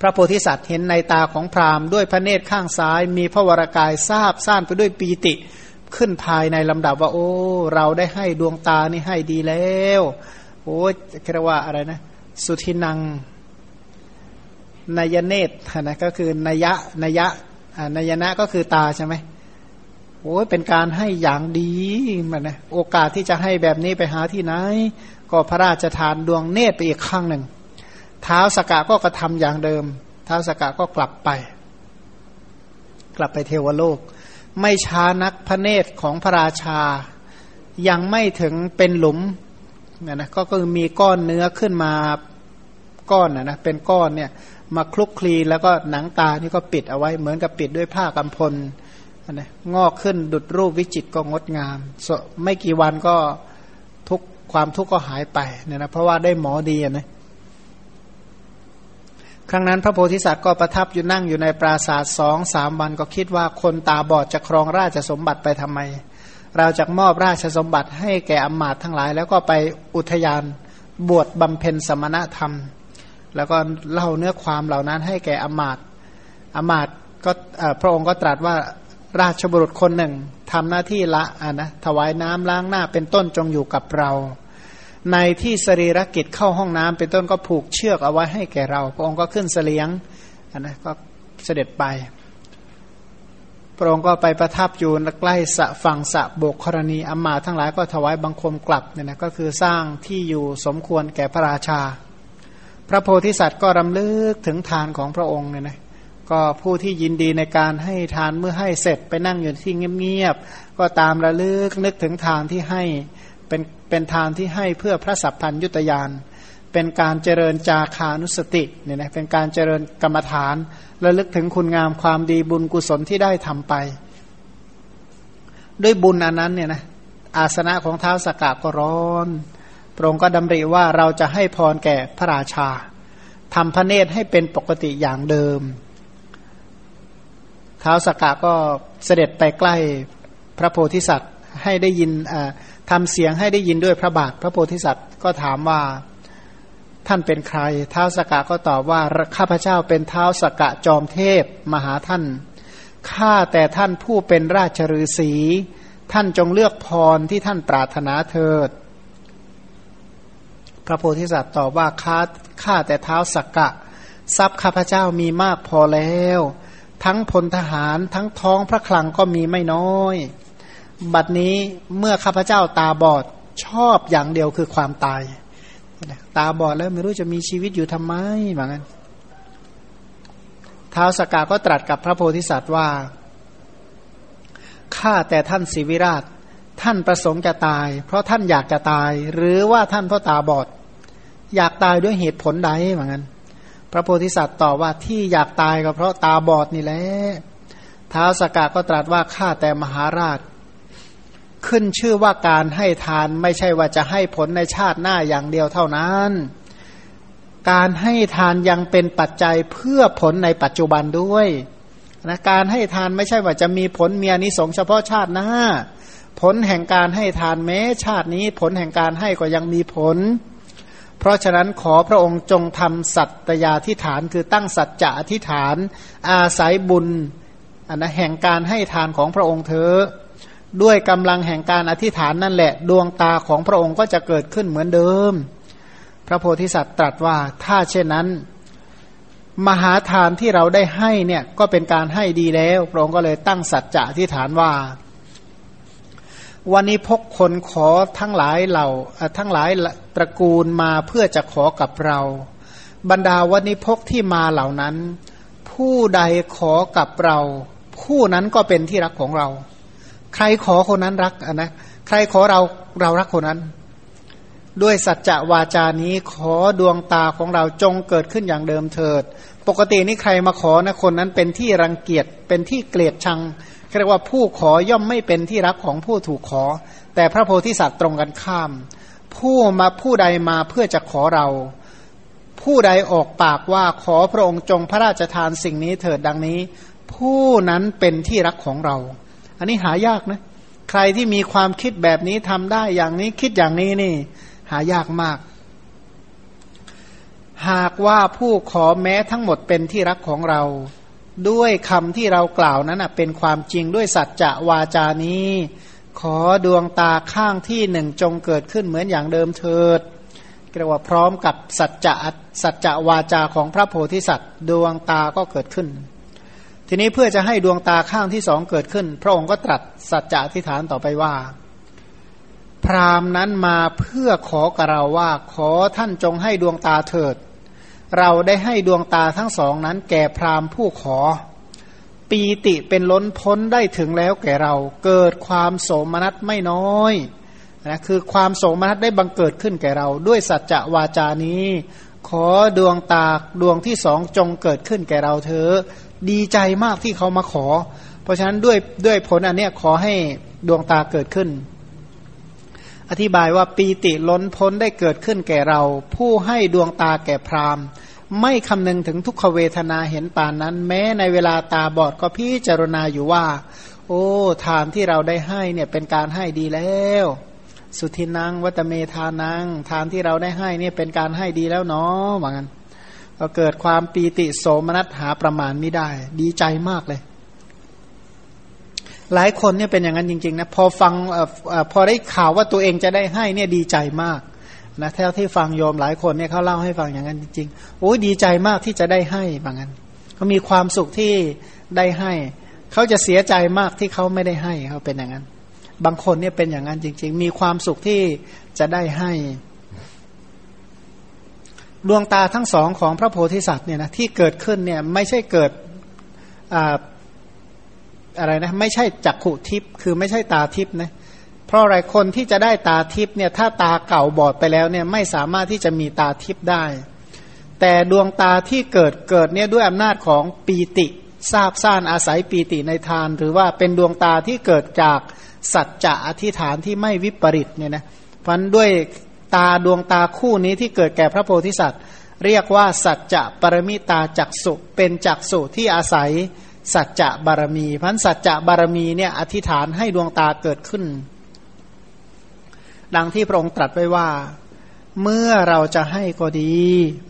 พระโพธิสัตว์เห็นในตาของพราหมณ์ด้วยพระเนตรข้างซ้าย มีพระวรากายทราบซ่านไปด้วยปีติขึ้นภายในลำดับว่า โอ้ เราได้ให้ดวงตานี่ให้ดีแล้ว โอ้เรียกว่าอะไรนะ สุทินังนายเนตนะก็คือนยะนยะนายนะก็คือตาใช่ไหมโอ้เป็นการให้อย่างดีมันนะโอกาสที่จะให้แบบนี้ไปหาที่ไหน ก็พระราชทานดวงเนตรไปอีกข้างหนึ่ง เท้าสกะก็กระทำอย่างเดิม เท้าสกะก็กลับไป กลับไปเทวโลก ไม่ช้านักพระเนตรของพระราชา ยังไม่ถึงเป็นหลุม เนี่ยนะก็คือมีก้อนเนื้อขึ้นมาก้อนนะนะเป็นก้อนเนี่ยมาคลุกคลีแล้วก็หนังตานี่ก็ปิดเอาไว้เหมือนกับปิดด้วยผ้ากำพลนะงอกขึ้นดุดรูปวิจิตก็งดงาม ไม่กี่วันก็ทุกความทุกข์ก็หายไปเนี่ยนะเพราะว่าได้หมอดีนะครั้งนั้นพระโพธิสัตว์ก็ประทับอยู่นั่งอยู่ในปราสาทสองสามวันก็คิดว่าคนตาบอดจะครองราชสมบัติไปทำไม เราจะมอบราชสมบัติให้แก่อมาตทั้งหลาย แล้วก็ไปอุทยานบวชบำเพ็ญสมณธรรม แล้วก็เล่าเนื้อความเหล่านั้นให้แก่อมาตอมาตก็พระองค์ก็ตรัสว่าราชบุรุษคนหนึ่งทำหน้าที่ละอะนะถวายน้ำล้างหน้าเป็นต้นจงอยู่กับเรา ในที่สรีรกิจเข้าห้องน้ำเป็นต้นก็ผูกเชือกเอาไว้ให้แก่เรา พระองค์ก็ขึ้นเสลียงอะนะก็เสด็จไป ระองค์ก็ไปประทับอยู่ใกล้สะฝั่งสะโบกครณีอัมมาทั้งหลายก็ถวายบังคมกลับเนี่ยนะก็คือสร้างที่อยู่สมควรแก่พระราชา พระโพธิสัตว์ก็รำลึกถึงทานของพระองค์เนี่ยนะก็ผู้ที่ยินดีในการให้ทานเมื่อให้เสร็จไปนั่งอยู่ที่เงียบๆก็ตามระลึกนึกถึงทานที่ให้เป็นเป็นทานที่ให้เพื่อพระสัพพัญยุตยาน เป็นการเจริญจาคานุสติเนี่ยนะเป็นการเจริญกรรมฐานระลึกถึงคุณงามความดีบุญกุศลที่ได้ทำไป ด้วยบุญอันนั้นเนี่ยนะอาสนะของเท้าสกกะก็ร้อนพระองค์ก็ดำริว่าเราจะให้พรแก่พระราชาทำพระเนตรให้เป็นปกติอย่างเดิม เท้าสกกะก็เสด็จไปใกล้พระโพธิสัตว์ให้ได้ยินทำเสียงให้ได้ยินด้วยพระบาท พระโพธิสัตว์ก็ถามว่า ท่านเป็นใครท้าวสกกะก็ตอบว่าข้าพเจ้าเป็นท้าวสกกะจอมเทพมหาท่านข้าแต่ท่านผู้เป็นราชฤาษีท่านจงเลือกพรที่ท่านปรารถนาเถิด พระโพธิสัตว์ตอบว่าข้าข้าแต่เท้าสักกะ ทรัพย์ข้าพเจ้ามีมากพอแล้ว ทั้งพลทหารทั้งท้องพระคลังก็มีไม่น้อย บัดนี้เมื่อข้าพเจ้าตาบอดชอบอย่างเดียวคือความตาย ตาบอดแล้วไม่รู้จะมีชีวิตอยู่ทำไมเหมือนกันท้าวสกาก็ตรัสกับพระโพธิสัตว์ว่าข้าแต่ท่านศิวิราช ท่านประสงค์จะตาย เพราะท่านอยากจะตาย หรือว่าท่านเพราะตาบอด อยากตายด้วยเหตุผลใดเหมือนกันพระโพธิสัตว์ตอบว่าที่อยากตายก็เพราะตาบอดนี่แหละท้าวสกาก็ตรัสว่าข้าแต่มหาราช ขึ้นชื่อว่าการให้ทานไม่ใช่ว่าจะให้ผลในชาติหน้าอย่างเดียวเท่านั้น การให้ทานยังเป็นปัจจัยเพื่อผลในปัจจุบันด้วยนะการให้ทานไม่ใช่ว่าจะมีผลเมียนิสงเฉพาะชาติหน้า ผลแห่งการให้ทานแม้ชาตินี้ผลแห่งการให้ก็ยังมีผล เพราะฉะนั้นขอพระองค์จงทำสัตยาธิฐานคือตั้งสัจจะอธิฐาน อาศัยบุญอันนะแห่งการให้ทานของพระองค์เธอ ด้วยกำลังแห่งการอธิษฐานนั่นแหละ ดวงตาของพระองค์ก็จะเกิดขึ้นเหมือนเดิม พระโพธิสัตว์ตรัสว่าถ้าเช่นนั้น มหาทานที่เราได้ให้เนี่ยก็เป็นการให้ดีแล้ว พระองค์ก็เลยตั้งสัจจะอธิษฐานว่า วันนี้พกคนขอทั้งหลายเหล่าทั้งหลายตระกูลมาเพื่อจะขอกับเรา บรรดาวันนี้พกที่มาเหล่านั้น ผู้ใดขอกับเรา ผู้นั้นก็เป็นที่รักของเรา ใครขอคนนั้นรักนะใครขอเราเรารักคนนั้น ด้วยสัจจะวาจานี้ขอดวงตาของเราจงเกิดขึ้นอย่างเดิมเถิด ปกตินี่ใครมาขอนะคนนั้นเป็นที่รังเกียจเป็นที่เกลียดชังเรียกว่าผู้ขอย่อมไม่เป็นที่รักของผู้ถูกขอ แต่พระโพธิสัตว์ตรงกันข้าม ผู้มาผู้ใดมาเพื่อจะขอเรา ผู้ใดออกปากว่าขอพระองค์จงพระราชทานสิ่งนี้เถิดดังนี้ ผู้นั้นเป็นที่รักของเรา อันนี้หายากนะ ใครที่มีความคิดแบบนี้ทำได้อย่างนี้คิดอย่างนี้นี่ หายากมาก หากว่าผู้ขอแม้ทั้งหมดเป็นที่รักของเรา ด้วยคำที่เรากล่าวนั้นเป็นความจริงด้วยสัจจะวาจานี้ ขอดวงตาข้างที่หนึ่งจงเกิดขึ้นเหมือนอย่างเดิมเถิดเรียกว่าพร้อมกับสัจจะสัจจะวาจาของพระโพธิสัตว์ ดวงตาก็เกิดขึ้น ทีนี้เพื่อจะให้ดวงตาข้างที่สองเกิดขึ้น พระองค์ก็ตรัสสัจจะอธิษฐานต่อไปว่า พรามนั้นมาเพื่อขอกับเราว่าขอท่านจงให้ดวงตาเถิด เราได้ให้ดวงตาทั้งสองนั้น แก่พรามผู้ขอ ปีติเป็นล้นพ้นได้ถึงแล้วแก่เรา เกิดความโสมนัสไม่น้อยนะคือความโสมนัสได้บังเกิดขึ้นแก่เรา ด้วยสัจจะวาจานี้ ขอดวงตาดวงที่สองจงเกิดขึ้นแก่เราเธอ ดีใจมากที่เขามาขอ เพราะฉะนั้นด้วยด้วยผลอันเนี้ยขอให้ดวงตาเกิดขึ้น อธิบายว่าปีติล้นพ้นได้เกิดขึ้นแก่เรา ผู้ให้ดวงตาแก่พราหมณ์ไม่คำนึงถึงทุกขเวทนาเห็นป่านนั้น แม้ในเวลาตาบอดก็พิจารณาอยู่ว่า โอ้ ทานที่เราได้ให้เนี่ยเป็นการให้ดีแล้ว สุทินังวัตเมทานัง ทานที่เราได้ให้เนี่ยเป็นการให้ดีแล้วเนาะว่างั้น ก็เกิดความปีติโสมนัสหาประมาณไม่ได้ ดีใจมากเลย หลายคนเนี่ยเป็นอย่างนั้นจริงๆนะพอฟังอพอได้ข่าวว่าตัวเองจะได้ให้เนี่ยดีใจมากนะเท่าที่ฟังโยมหลายคนเนี่ยเขาเล่าให้ฟังอย่างนั้นจริงๆโอ้ยดีใจมากที่จะได้ให้บางงั้นเขามีความสุขที่ได้ให้เขาจะเสียใจมากที่เขาไม่ได้ให้เขาเป็นอย่างนั้น บางคนเนี่ยเป็นอย่างนั้นจริง ๆ มีความสุขที่จะได้ให้ ดวงตาทั้งสองของพระโพธิสัตว์เนี่ยนะที่เกิดขึ้นเนี่ยไม่ใช่เกิดอะไรนะไม่ใช่จักขุทิพย์คือไม่ใช่ตาทิพย์นะเพราะอะไรคนที่จะได้ตาทิพย์เนี่ยถ้าตาเก่าบอดไปแล้วเนี่ยไม่สามารถที่จะมีตาทิพย์ได้ แต่ดวงตาที่เกิดเกิดเนี่ยด้วยอำนาจของปีติทราบซ่านอาศัยปีติในทาน หรือว่าเป็นดวงตาที่เกิดจากสัจจะอธิษฐานที่ไม่วิปริตเนี่ยนะพันด้วย ตาดวงตาคู่นี้ที่เกิดแก่พระโพธิสัตว์ เรียกว่าสัจจะปรมิตาจักสุเป็นจักสุที่อาศัยสัจจะบารมีพันสัจจะบารมีเนี่ยอธิษฐานให้ดวงตาเกิดขึ้น ดังที่พระองค์ตรัสไว้ว่า เมื่อเราจะให้ก็ดี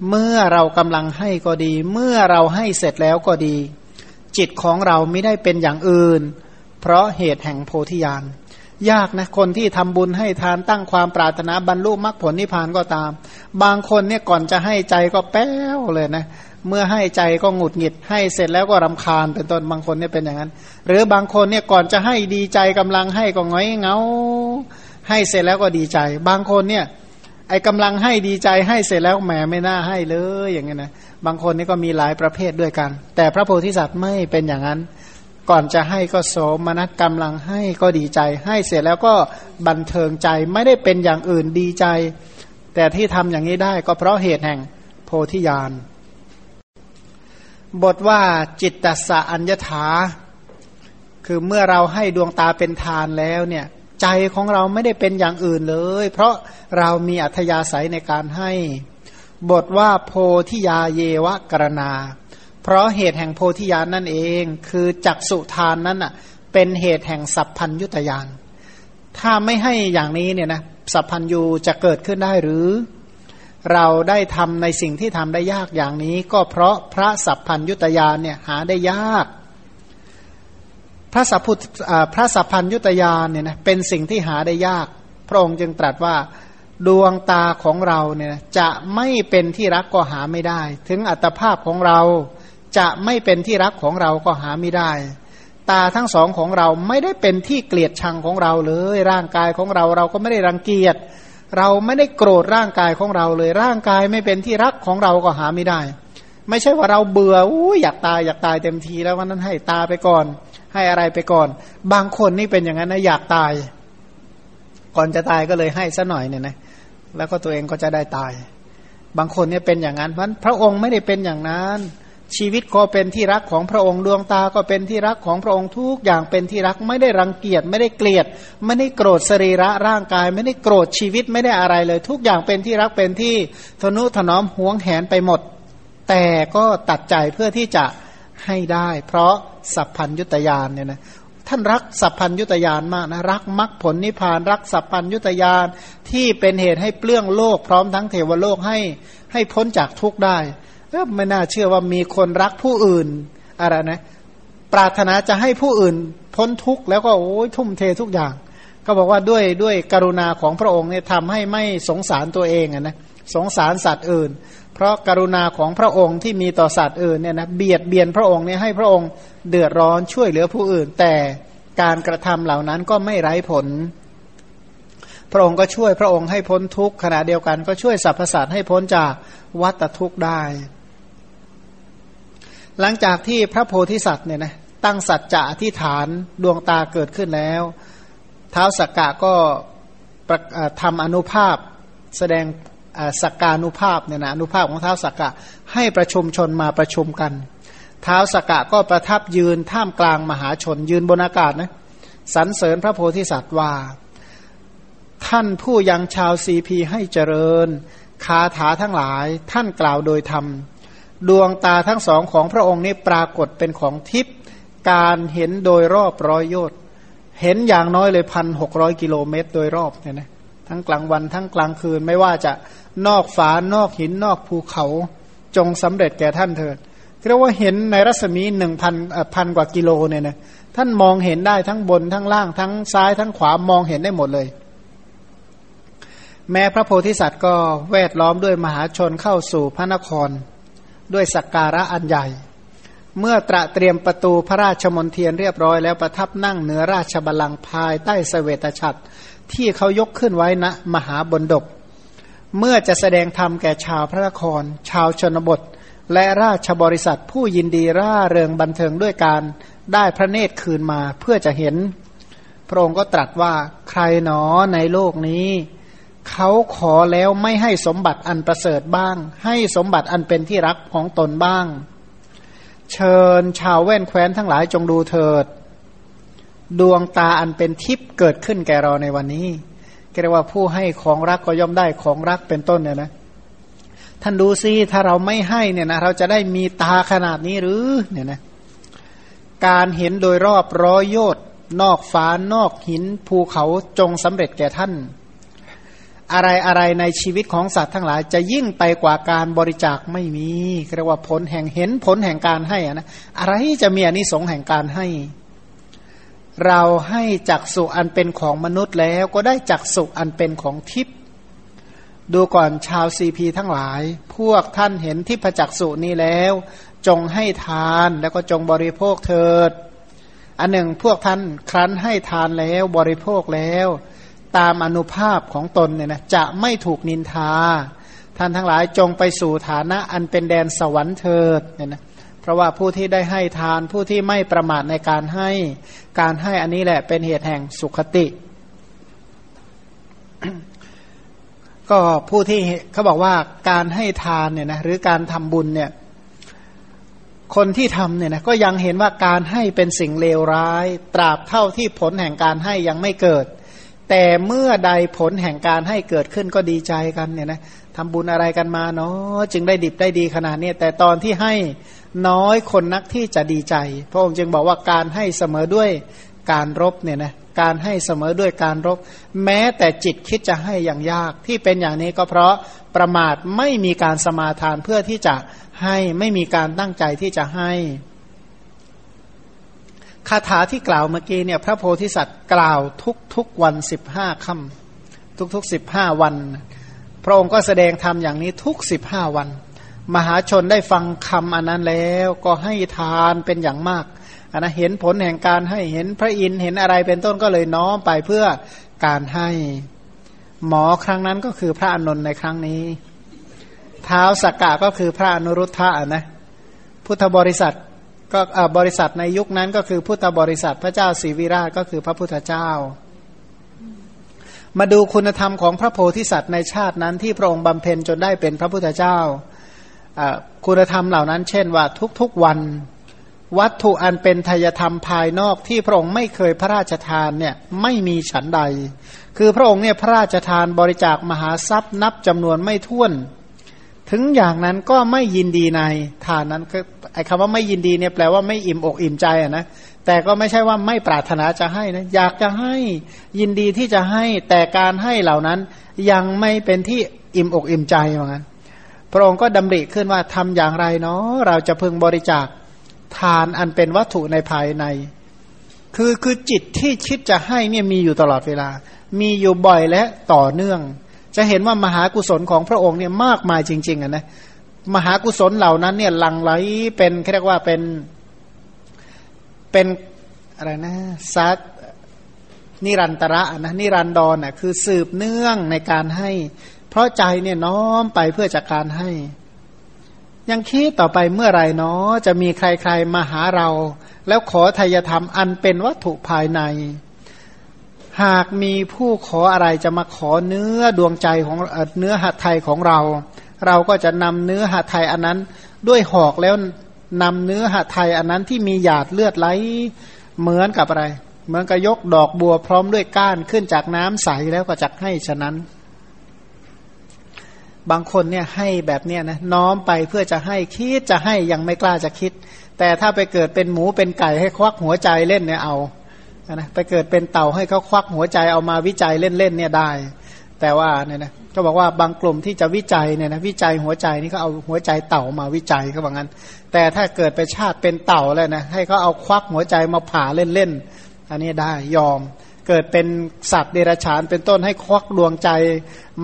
เมื่อเรากำลังให้ก็ดี เมื่อเราให้เสร็จแล้วก็ดี จิตของเราไม่ได้เป็นอย่างอื่น เพราะเหตุแห่งโพธิญาณ ยากนะคนที่ทำบุญให้ทานตั้งความปรารถนาบรรลุมรรคผลนิพพานก็ตาม บางคนเนี่ยก่อนจะให้ใจก็แป้วเลยนะเมื่อให้ใจก็หงุดหงิด ให้เสร็จแล้วก็รำคาญเป็นต้นบางคนเนี่ยเป็นอย่างนั้น หรือบางคนเนี่ยก่อนจะให้ดีใจกำลังให้ก็ง้อยเงา ให้เสร็จแล้วก็ดีใจ บางคนเนี่ยไอ้กำลังให้ดีใจให้เสร็จแล้วแหมไม่น่าให้เลยอย่างเงี้ยนะบางคนนี่ก็มีหลายประเภทด้วยกัน แต่พระโพธิสัตว์ไม่เป็นอย่างนั้น ก่อนจะให้ก็โสมนัสกำลังให้ก็ดีใจ ให้เสร็จแล้วก็บันเทิงใจไม่ได้เป็นอย่างอื่นดีใจ แต่ที่ทำอย่างนี้ได้ก็เพราะเหตุแห่งโพธิญาณบทว่าจิตตสะอัญญถา คือเมื่อเราให้ดวงตาเป็นทานแล้วเนี่ย ใจของเราไม่ได้เป็นอย่างอื่นเลย เพราะเรามีอัธยาศัยในการให้ บทว่าโพธิยาเยวะกรณา เพราะเหตุแห่งโพธิญาณนั่นเอง คือจักสุทานนั้นอะ เป็นเหตุแห่งสัพพัญยุตยานถ้าไม่ให้อย่างนี้เนี่ยนะสัพพัญยูจะเกิดขึ้นได้หรือ เราได้ทำในสิ่งที่ทำได้ยากอย่างนี้ ก็เพราะพระสัพพัญยุตยานเนี่ยหาได้ยาก พระสัพพุพระสัพพัญยุตยานเนี่ยนะเป็นสิ่งที่หาได้ยาก พระองค์จึงตรัสว่าดวงตาของเราเนี่ยจะไม่เป็นที่รักก็หาไม่ได้ ถึงอัตภาพของเรา จะไม่เป็นที่รักของเราก็หาไม่ได้ ตาทั้งสองของเราไม่ได้เป็นที่เกลียดชังของเราเลย ร่างกายของเราเราก็ไม่ได้รังเกียจ เราไม่ได้โกรธร่างกายของเราเลย ร่างกายไม่เป็นที่รักของเราก็หาไม่ได้ ไม่ใช่ว่าเราเบื่ออู้อยากตายอยากตายเต็มทีแล้ววันนั้นให้ตาไปก่อน ให้อะไรไปก่อน บางคนนี่เป็นอย่างนั้นนะอยากตาย ก่อนจะตายก็เลยให้ซะหน่อยเนี่ยนะแล้วก็ตัวเองก็จะได้ตาย บางคนเนี่ยเป็นอย่างนั้นเพราะพระองค์ไม่ได้เป็นอย่างนั้น ชีวิตก็เป็นที่รักของพระองค์ดวงตาก็เป็นที่รักของพระองค์ทุกอย่างเป็นที่รักไม่ได้รังเกียจไม่ได้เกลียด ไม่ได้โกรธสรีระร่างกาย ไม่ได้โกรธชีวิตไม่ได้อะไรเลย ทุกอย่างเป็นที่รักเป็นที่ทนุถนอมห่วงแหนไปหมด แต่ก็ตัดใจเพื่อที่จะให้ได้ เพราะสัพพัญยุตยานเนี่ยนะท่านรักสัพพัญยุตยานมากนะรักมรรคผลนิพพานรักสัพพัญยุตยานที่เป็นเหตุให้เปลื้องโลกพร้อมทั้งเทวโลกให้ให้พ้นจากทุกข์ได้ ไม่น่าเชื่อว่ามีคนรักผู้อื่นอะไรนะ ปรารถนาจะให้ผู้อื่นพ้นทุกข์แล้วก็โอ้ยทุ่มเททุกอย่าง ก็บอกว่าด้วยด้วยกรุณาของพระองค์เนี่ยทำให้ไม่สงสารตัวเองนะสงสารสัตว์อื่น เพราะกรุณาของพระองค์ที่มีต่อสัตว์อื่นเนี่ยนะเบียดเบียนพระองค์เนี่ยให้พระองค์เดือดร้อนช่วยเหลือผู้อื่น แต่การกระทำเหล่านั้นก็ไม่ไร้ผล พระองค์ก็ช่วยพระองค์ให้พ้นทุกข์ขณะเดียวกันก็ช่วยสรรพสัตว์ให้พ้นจากวัฏทุกข์ได้ หลังจากที่พระโพธิสัตว์เนี่ยนะตั้งสัจจะอธิษฐานดวงตาเกิดขึ้นแล้วเท้าสักกะก็ทำอนุภาพแสดงสักการุภาพเนี่ยนะอนุภาพของเท้าสักกะให้ประชุมชนมาประชุมกันเท้าสักกะก็ประทับยืนท่ามกลางมหาชนยืนบนอากาศนะสรรเสริญพระโพธิสัตว์ว่า ท่านผู้ยังชาวซีพีให้เจริญ คาถาทั้งหลายท่านกล่าวโดยธรรม ดวงตาทั้งสองของพระองค์นี้ปรากฏเป็นของทิพย์การเห็นโดยรอบร้อยโยชน์เห็นอย่างน้อยเลยพันหกร้อยกิโลเมตรโดยรอบเนี่ยนะทั้งกลางวันทั้งกลางคืนไม่ว่าจะนอกฝานอกหินนอกภูเขาจงสำเร็จแก่ท่านเถิดเรียกว่าเห็นในรัศมีหนึ่งพันพันกว่ากิโลเนี่ยนะท่านมองเห็นได้ทั้งบนทั้งล่างทั้งซ้ายทั้งขวามองเห็นได้หมดเลย แม้พระโพธิสัตว์ก็แวดล้อมด้วยมหาชนเข้าสู่พระนคร ด้วยสักการะอันใหญ่ เมื่อตระเตรียมประตูพระราชมนเทียนเรียบร้อยแล้วประทับนั่งเหนือราชบัลลังก์ภายใต้สเสวตฉัตรที่เขายกขึ้นไว้ณนะมหาบนดก เมื่อจะแสดงธรรมแก่ชาวพระนคร ชาวชนบท และราชบริษัทผู้ยินดีร่าเริงบันเทิงด้วยการได้พระเนตรคืนมาเพื่อจะเห็น พระองค์ก็ตรัสว่าใครหนอในโลกนี้ เขาขอแล้วไม่ให้สมบัติอันประเสริฐบ้าง ให้สมบัติอันเป็นที่รักของตนบ้าง เชิญชาวแว่นแคว้นทั้งหลายจงดูเถิด ดวงตาอันเป็นทิพย์เกิดขึ้นแก่เราในวันนี้เรียกว่าผู้ให้ของรักก็ย่อมได้ของรักเป็นต้นเนี่ยนะท่านดูซิถ้าเราไม่ให้เนี่ยนะเราจะได้มีตาขนาดนี้หรือเนี่ยนะการเห็นโดยรอบร้อยโยชนนอกฟ้านอกหินภูเขาจงสำเร็จแก่ท่าน อะไรอะไรในชีวิตของสัตว์ทั้งหลาย จะยิ่งไปกว่าการบริจาคไม่มีเรียกว่าผลแห่งเห็นผลแห่งการให้นะอะไรจะมีอนิสงส์แห่งการให้ เราให้จักสุอันเป็นของมนุษย์แล้วก็ได้จักสุอันเป็นของทิพย์ดูก่อนชาวซีพีทั้งหลาย พวกท่านเห็นทิพจักสุนี้แล้ว จงให้ทานแล้วก็จงบริโภคเถิด อันหนึ่งพวกท่านครั้นให้ทานแล้วบริโภคแล้ว ตามอนุภาพของตนเนี่ยนะจะไม่ถูกนินทา ท่านทั้งหลายจงไปสู่ฐานะอันเป็นแดนสวรรค์เถิดเนี่ยนะเพราะว่าผู้ที่ได้ให้ทานผู้ที่ไม่ประมาทในการให้การให้อันนี้แหละเป็นเหตุแห่งสุขติ ก็ผู้ที่เขาบอกว่าการให้ทานเนี่ยนะหรือการทำบุญเนี่ย คนที่ทำเนี่ยนะก็ยังเห็นว่าการให้เป็นสิ่งเลวร้าย ตราบเท่าที่ผลแห่งการให้ยังไม่เกิด แต่เมื่อใดผลแห่งการให้เกิดขึ้นก็ดีใจกันเนี่ยนะทำบุญอะไรกันมาเนาะจึงได้ดิบได้ดีขนาดนี้แต่ตอนที่ให้น้อยคนนักที่จะดีใจ พระองค์จึงบอกว่าการให้เสมอด้วยการรบเนี่ยนะการให้เสมอด้วยการรบ แม้แต่จิตคิดจะให้อย่างยาก ที่เป็นอย่างนี้ก็เพราะประมาทไม่มีการสมาทานเพื่อที่จะให้ไม่มีการตั้งใจที่จะให้ คาถาที่กล่าวเมื่อกี้เนี่ยพระโพธิสัตว์กล่าวทุกทุกวันสิบห้าค่ำทุกทุกสิบห้าวัน พระองค์ก็แสดงธรรมอย่างนี้ทุกสิบห้าวัน มหาชนได้ฟังคำอันนั้นแล้วก็ให้ทานเป็นอย่างมากอันนะเห็นผลแห่งการให้เห็นพระอินทร์เห็นอะไรเป็นต้นก็เลยน้อมไปเพื่อการให้ หมอครั้งนั้นก็คือพระอนุนในครั้งนี้ เท้าสักกะก็คือพระอนุรุทธะนะพุทธบริษัท ก็บริษัทในยุคนั้นก็คือพุทธบริษัทพระเจ้าศรีวิราชก็คือพระพุทธเจ้า มาดูคุณธรรมของพระโพธิสัตว์ในชาตินั้นที่พระองค์บำเพ็ญจนได้เป็นพระพุทธเจ้า คุณธรรมเหล่านั้น เช่นว่าทุกๆวัน วัตถุอันเป็นทายธรรมภายนอกที่พระองค์ไม่เคยพระราชทานเนี่ยไม่มีฉันใด คือพระองค์เนี่ยพระราชทานบริจาคมหาทรัพย์นับจำนวนไม่ถ้วน ถึงอย่างนั้นก็ไม่ยินดีในทานนั้นคือ ไอ้คำว่าไม่ยินดีเนี่ยแปลว่าไม่อิ่มอกอิ่มใจอะนะแต่ก็ไม่ใช่ว่าไม่ปรารถนาจะให้นะอยากจะให้ยินดีที่จะให้แต่การให้เหล่านั้นยังไม่เป็นที่อิ่มอกอิ่มใจเหมือนกันพระองค์ก็ดำริขึ้นว่าทำอย่างไรเนาะเราจะพึงบริจาคทานอันเป็นวัตถุในภายใน คือคือจิตที่คิดจะให้เนี่ยมีอยู่ตลอดเวลา มีอยู่บ่อยและต่อเนื่อง จะเห็นว่ามหากุศลของพระองค์เนี่ยมากมายจริงๆอะนะ มหากุศลเหล่านั้นเนี่ยหลั่งไหลเป็นเรียกว่าเป็นเป็นอะไรนะซัดนิรันตระนะนิรันดรน่ะคือสืบเนื่องในการให้ เพราะใจเนี่ยน้อมไปเพื่อจากการให้ ยังคิดต่อไปเมื่อไรเนาะจะมีใครๆมาหาเรา แล้วขอทายธรรมอันเป็นวัตถุภายใน หากมีผู้ขออะไรจะมาขอเนื้อดวงใจของเนื้อหัตไทยของเรา เราก็จะนำเนื้อหัตไทยอันนั้น ด้วยหอกแล้วนำเนื้อหัตไทยอันนั้นที่มีหยาดเลือดไหลเหมือนกับอะไร เหมือนกับยกดอกบัวพร้อมด้วยก้านขึ้นจากน้ำใสแล้วก็จะให้ฉะนั้น บางคนเนี่ยให้แบบเนี้ยนะน้อมไปเพื่อจะให้คิดจะให้ยังไม่กล้าจะคิด แต่ถ้าไปเกิดเป็นหมูเป็นไก่ให้ควักหัวใจเล่นเนี่ยเอานะไปเกิดเป็นเต่าให้เขาควักหัวใจเอามาวิจัยเล่นๆเนี่ยได้ แต่ว่าเนี่ยนะก็บอกว่าบางกลุ่มที่จะวิจัยเนี่ยนะวิจัยหัวใจนี่ก็เอาหัวใจเต่ามาวิจัยเขาบอกงั้น แต่ถ้าเกิดไปชาติเป็นเต่าแล้วนะให้เขาเอาควักหัวใจมาผ่าเล่นๆอันนี้ได้ยอมเกิดเป็นสัตว์เดรัจฉานเป็นต้นให้ควักดวงใจ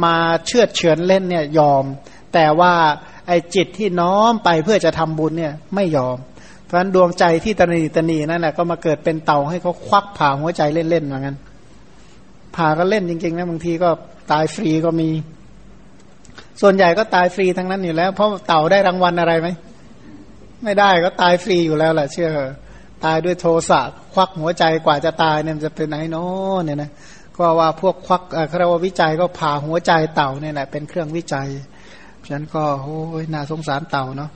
มาเชือเฉือนเล่นเนี่ยยอม แต่ว่าไอ้จิตที่น้อมไปเพื่อจะทำบุญเนี่ยไม่ยอม เพราะฉะนั้นดวงใจที่ตนีตนีนั่นแหละก็มาเกิดเป็นเต่าให้เขาควักผ่าหัวใจเล่นๆเหมือนกันผ่าก็เล่นจริงๆนะบางทีก็ ตายฟรีก็มี ส่วนใหญ่ก็ตายฟรีทั้งนั้นอยู่แล้ว เพราะเต่าได้รางวัลอะไรไหมไม่ได้ก็ตายฟรีอยู่แล้วแหละเชื่อตายด้วยโทสะควักหัวใจกว่าจะตายเนี่ยจะเป็นไหนเนาะเนี่ยนะก็ว่าพวกควักเขารววิจัยก็ผ่าหัวใจเต่าเนี่ยแหละเป็นเครื่องวิจัยฉะนั้นก็โอ้ยน่าสงสารเต่าเนาะ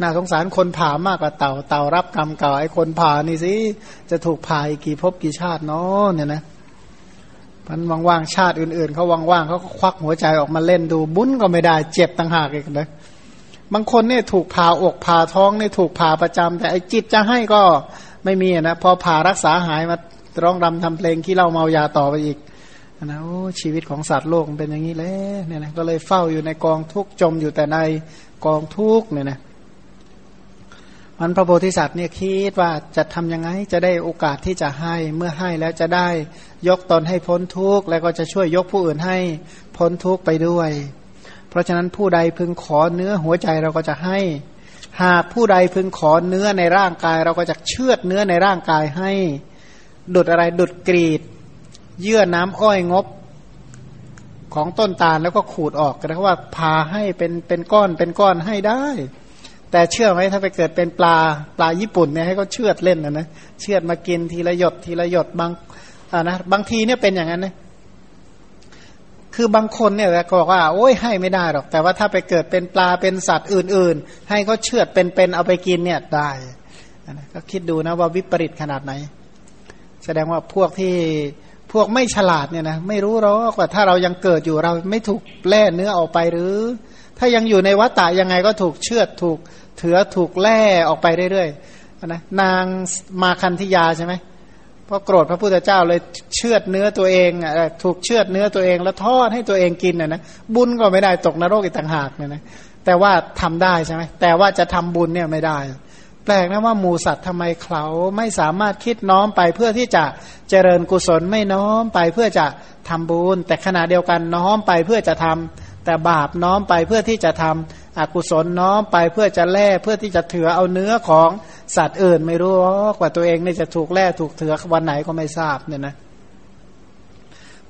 น่าสงสารคนผ่ามากกว่าเต่า เต่ารับกรรมเก่าไอ้คนผ่านี่สิจะถูกผ่าอีกกี่ภพกี่ชาติเนาะเนี่ยนะ มันว่างๆชาติอื่นๆเขาว่างๆเขาก็ควักหัวใจออกมาเล่นดู บุญก็ไม่ได้เจ็บต่างหากอีกนะบางคนเนี่ยถูกผ่าอกผ่าท้องเนี่ยถูกผ่าประจำแต่ไอ้จิตจะให้ก็ไม่มีนะพอผ่ารักษาหายมาร้องรำทำเพลงขี้เล่าเมายาต่อไปอีกนะโอ้ชีวิตของสัตว์โลกมันเป็นอย่างนี้แหละเนี่ยนะก็เลยเฝ้าอยู่ในกองทุกจมอยู่แต่ในกองทุกเนี่ยนะ มันพระโพธิสัตว์เนี่ยคิดว่าจะทํำยังไงจะได้โอกาสที่จะให้เมื่อให้แล้วจะได้ยกตนให้พ้นทุกข์แล้วก็จะช่วยยกผู้อื่นให้พ้นทุกข์ไปด้วย เพราะฉะนั้นผู้ใดพึงขอเนื้อหัวใจเราก็จะให้ หากผู้ใดพึงขอเนื้อในร่างกาย เราก็จะเชือดเนื้อในร่างกายให้ ดุดอะไรดุดกรีด เยื่อน้ำอ้อยงบของต้นตาลแล้วก็ขูดออกก็ได้ว่าพาให้เป็นเป็นก้อนเป็นก้อนให้ได้ แต่เชื่อไหมถ้าไปเกิดเป็นปลาปลาญี่ปุ่นเนี่ยให้เขาเชือดเล่นนะนะเชือดมากินทีละหยดทีละหยดบางอ่านะบางทีเนี่ยเป็นอย่างนั้นนะคือบางคนเนี่ยก็บอกว่าโอ้ยให้ไม่ได้หรอก แต่ว่าถ้าไปเกิดเป็นปลาเป็นสัตว์อื่น ๆ ให้เขาเชือดเป็นๆเอาไปกินเนี่ยได้นะก็คิดดูนะว่าวิปริตขนาดไหน แสดงว่าพวกที่พวกไม่ฉลาดเนี่ยนะไม่รู้หรอกว่าถ้าเรายังเกิดอยู่เราไม่ถูกแล่เนื้อออกไปหรือ ถ้ายังอยู่ในวัฏฏะยังไงก็ถูกเชือดถูกเถือถูกแล่ออกไปเรื่อยๆนะนางมาคันธิยาใช่ไหมเพราะโกรธพระพุทธเจ้าเลยเชือดเนื้อตัวเองถูกเชือดเนื้อตัวเองแล้วทอดให้ตัวเองกินนะนะบุญก็ไม่ได้ตกนรกอีกต่างหากเนี่ยนะแต่ว่าทำได้ใช่ไหมแต่ว่าจะทำบุญเนี่ยไม่ได้ แปลกนะว่าหมูสัตว์ทำไมเขาไม่สามารถคิดน้อมไปเพื่อที่จะเจริญกุศลไม่น้อมไปเพื่อจะทำบุญ แต่ขณะเดียวกันน้อมไปเพื่อจะทำ แต่บาปน้อมไปเพื่อที่จะทำอกุศลน้อมไปเพื่อจะแล่เพื่อที่จะเถือเอาเนื้อของสัตว์อื่น ไม่รู้กว่าตัวเองนี่จะถูกแล่ถูกเถือวันไหนก็ไม่ทราบเนี่ยนะ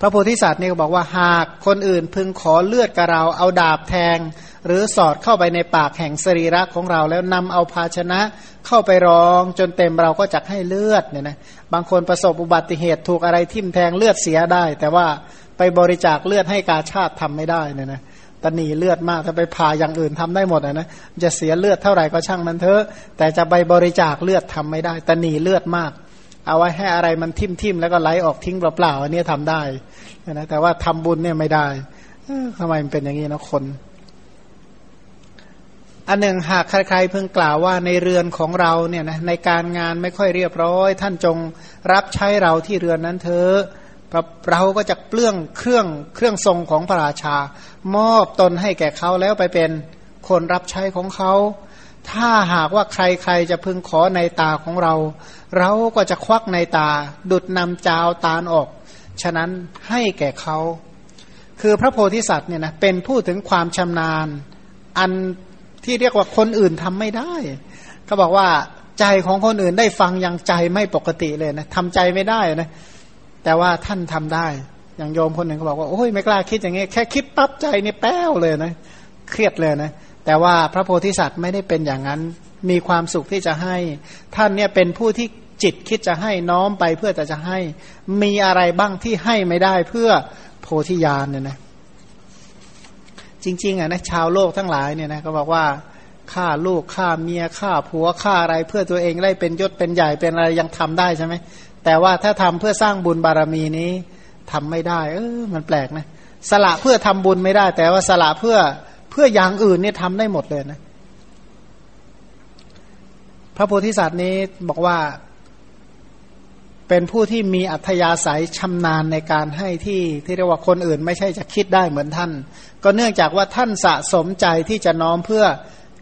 พระโพธิสัตว์นี่ก็บอกว่าหากคนอื่นพึงขอเลือดกับเราเอาดาบแทง หรือสอดเข้าไปในปากแห่งสรีระของเรา แล้วนำเอาภาชนะเข้าไปรองจนเต็มเราก็จะให้เลือดเนี่ยนะบางคนประสบอุบัติเหตุถูกอะไรทิ่มแทงเลือดเสียได้ แต่ว่า ไปบริจาคเลือดให้กาชาติทำไม่ได้เนี่ยนะตนีเลือดมากถ้าไปผ่าอย่างอื่นทำได้หมดนะจะเสียเลือดเท่าไหร่ก็ช่างมันเถอะ แต่จะไปบริจาคเลือดทำไม่ได้ ตนีเลือดมาก เอาไว้ให้อะไรมันทิ่มทิมแล้วก็ไหลออกทิ้งเปล่าๆอันนี้ทำได้นะแต่ว่าทำบุญเนี่ยไม่ได้ทำไมมันเป็นอย่างนี้นะคน อันหนึ่งหากใครๆเพิ่งกล่าวว่าในเรือนของเราเนี่ยนะในการงานไม่ค่อยเรียบร้อย ท่านจงรับใช้เราที่เรือนนั้นเถอะ เราก็จะเปลื้องเครื่องเครื่องทรงของพระราชา มอบตนให้แก่เขาแล้วไปเป็นคนรับใช้ของเขา ถ้าหากว่าใครๆจะพึงขอในตาของเรา เราก็จะควักในตา ดุดนำจาวตาลออก ฉะนั้นให้แก่เขา คือพระโพธิสัตว์เนี่ยนะเป็นผู้ถึงความชำนาญ อันที่เรียกว่าคนอื่นทำไม่ได้เขาบอกว่าใจของคนอื่นได้ฟังยังใจไม่ปกติเลยนะทำใจไม่ได้นะ แต่ว่าท่านทำได้ อย่างโยมคนหนึ่งเขาบอกว่าโอ้ยไม่กล้าคิดอย่างนี้ แค่คิดปั๊บใจนี่แป้วเลยนะเครียดเลยนะแต่ว่าพระโพธิสัตว์ไม่ได้เป็นอย่างนั้น มีความสุขที่จะให้ ท่านเนี่ยเป็นผู้ที่จิตคิดจะให้น้อมไปเพื่อแต่จะให้ มีอะไรบ้างที่ให้ไม่ได้เพื่อโพธิญาณเนี่ยนะจริงๆอะนะชาวโลกทั้งหลายเนี่ยนะก็บอกว่าฆ่าลูกฆ่าเมียฆ่าผัวฆ่าอะไรเพื่อตัวเองได้เป็นยศเป็นใหญ่เป็นอะไรยังทำได้ใช่ไหม แต่ว่าถ้าทำเพื่อสร้างบุญบารมีนี้ทำไม่ได้ เออมันแปลกนะ สละเพื่อทำบุญไม่ได้ แต่ว่าสละเพื่อเพื่ออย่างอื่นเนี่ยทำได้หมดเลยนะ พระโพธิสัตว์นี้บอกว่า เป็นผู้ที่มีอัธยาศัยชำนาญในการให้ที่ที่เรียกว่าคนอื่น ไม่ใช่จะคิดได้เหมือนท่าน ก็เนื่องจากว่าท่านสะสมใจที่จะน้อมเพื่อ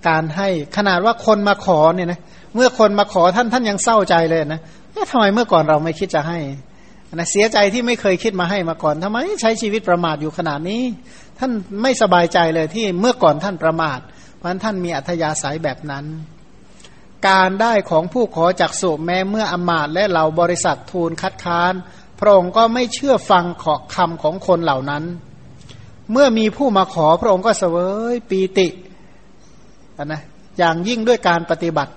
การให้ขนาดว่าคนมาขอเนี่ยนะเมื่อคนมาขอท่านท่านยังเศร้าใจเลยนะ ทำไมเมื่อก่อนเราไม่คิดจะให้นะเสียใจที่ไม่เคยคิดมาให้มาก่อนทำไมใช้ชีวิตประมาทอยู่ขนาดนี้ ท่านไม่สบายใจเลยที่เมื่อก่อนท่านประมาท เพราะท่านมีอัธยาศัยแบบนั้น การได้ของผู้ขอจากสุแม้เมื่ออมาตและเหล่าบริษัททูลคัดค้าน พระองค์ก็ไม่เชื่อฟังขอคำของคนเหล่านั้น เมื่อมีผู้มาขอพระองค์ก็เสวยปีตินะอย่างยิ่งด้วยการปฏิบัติ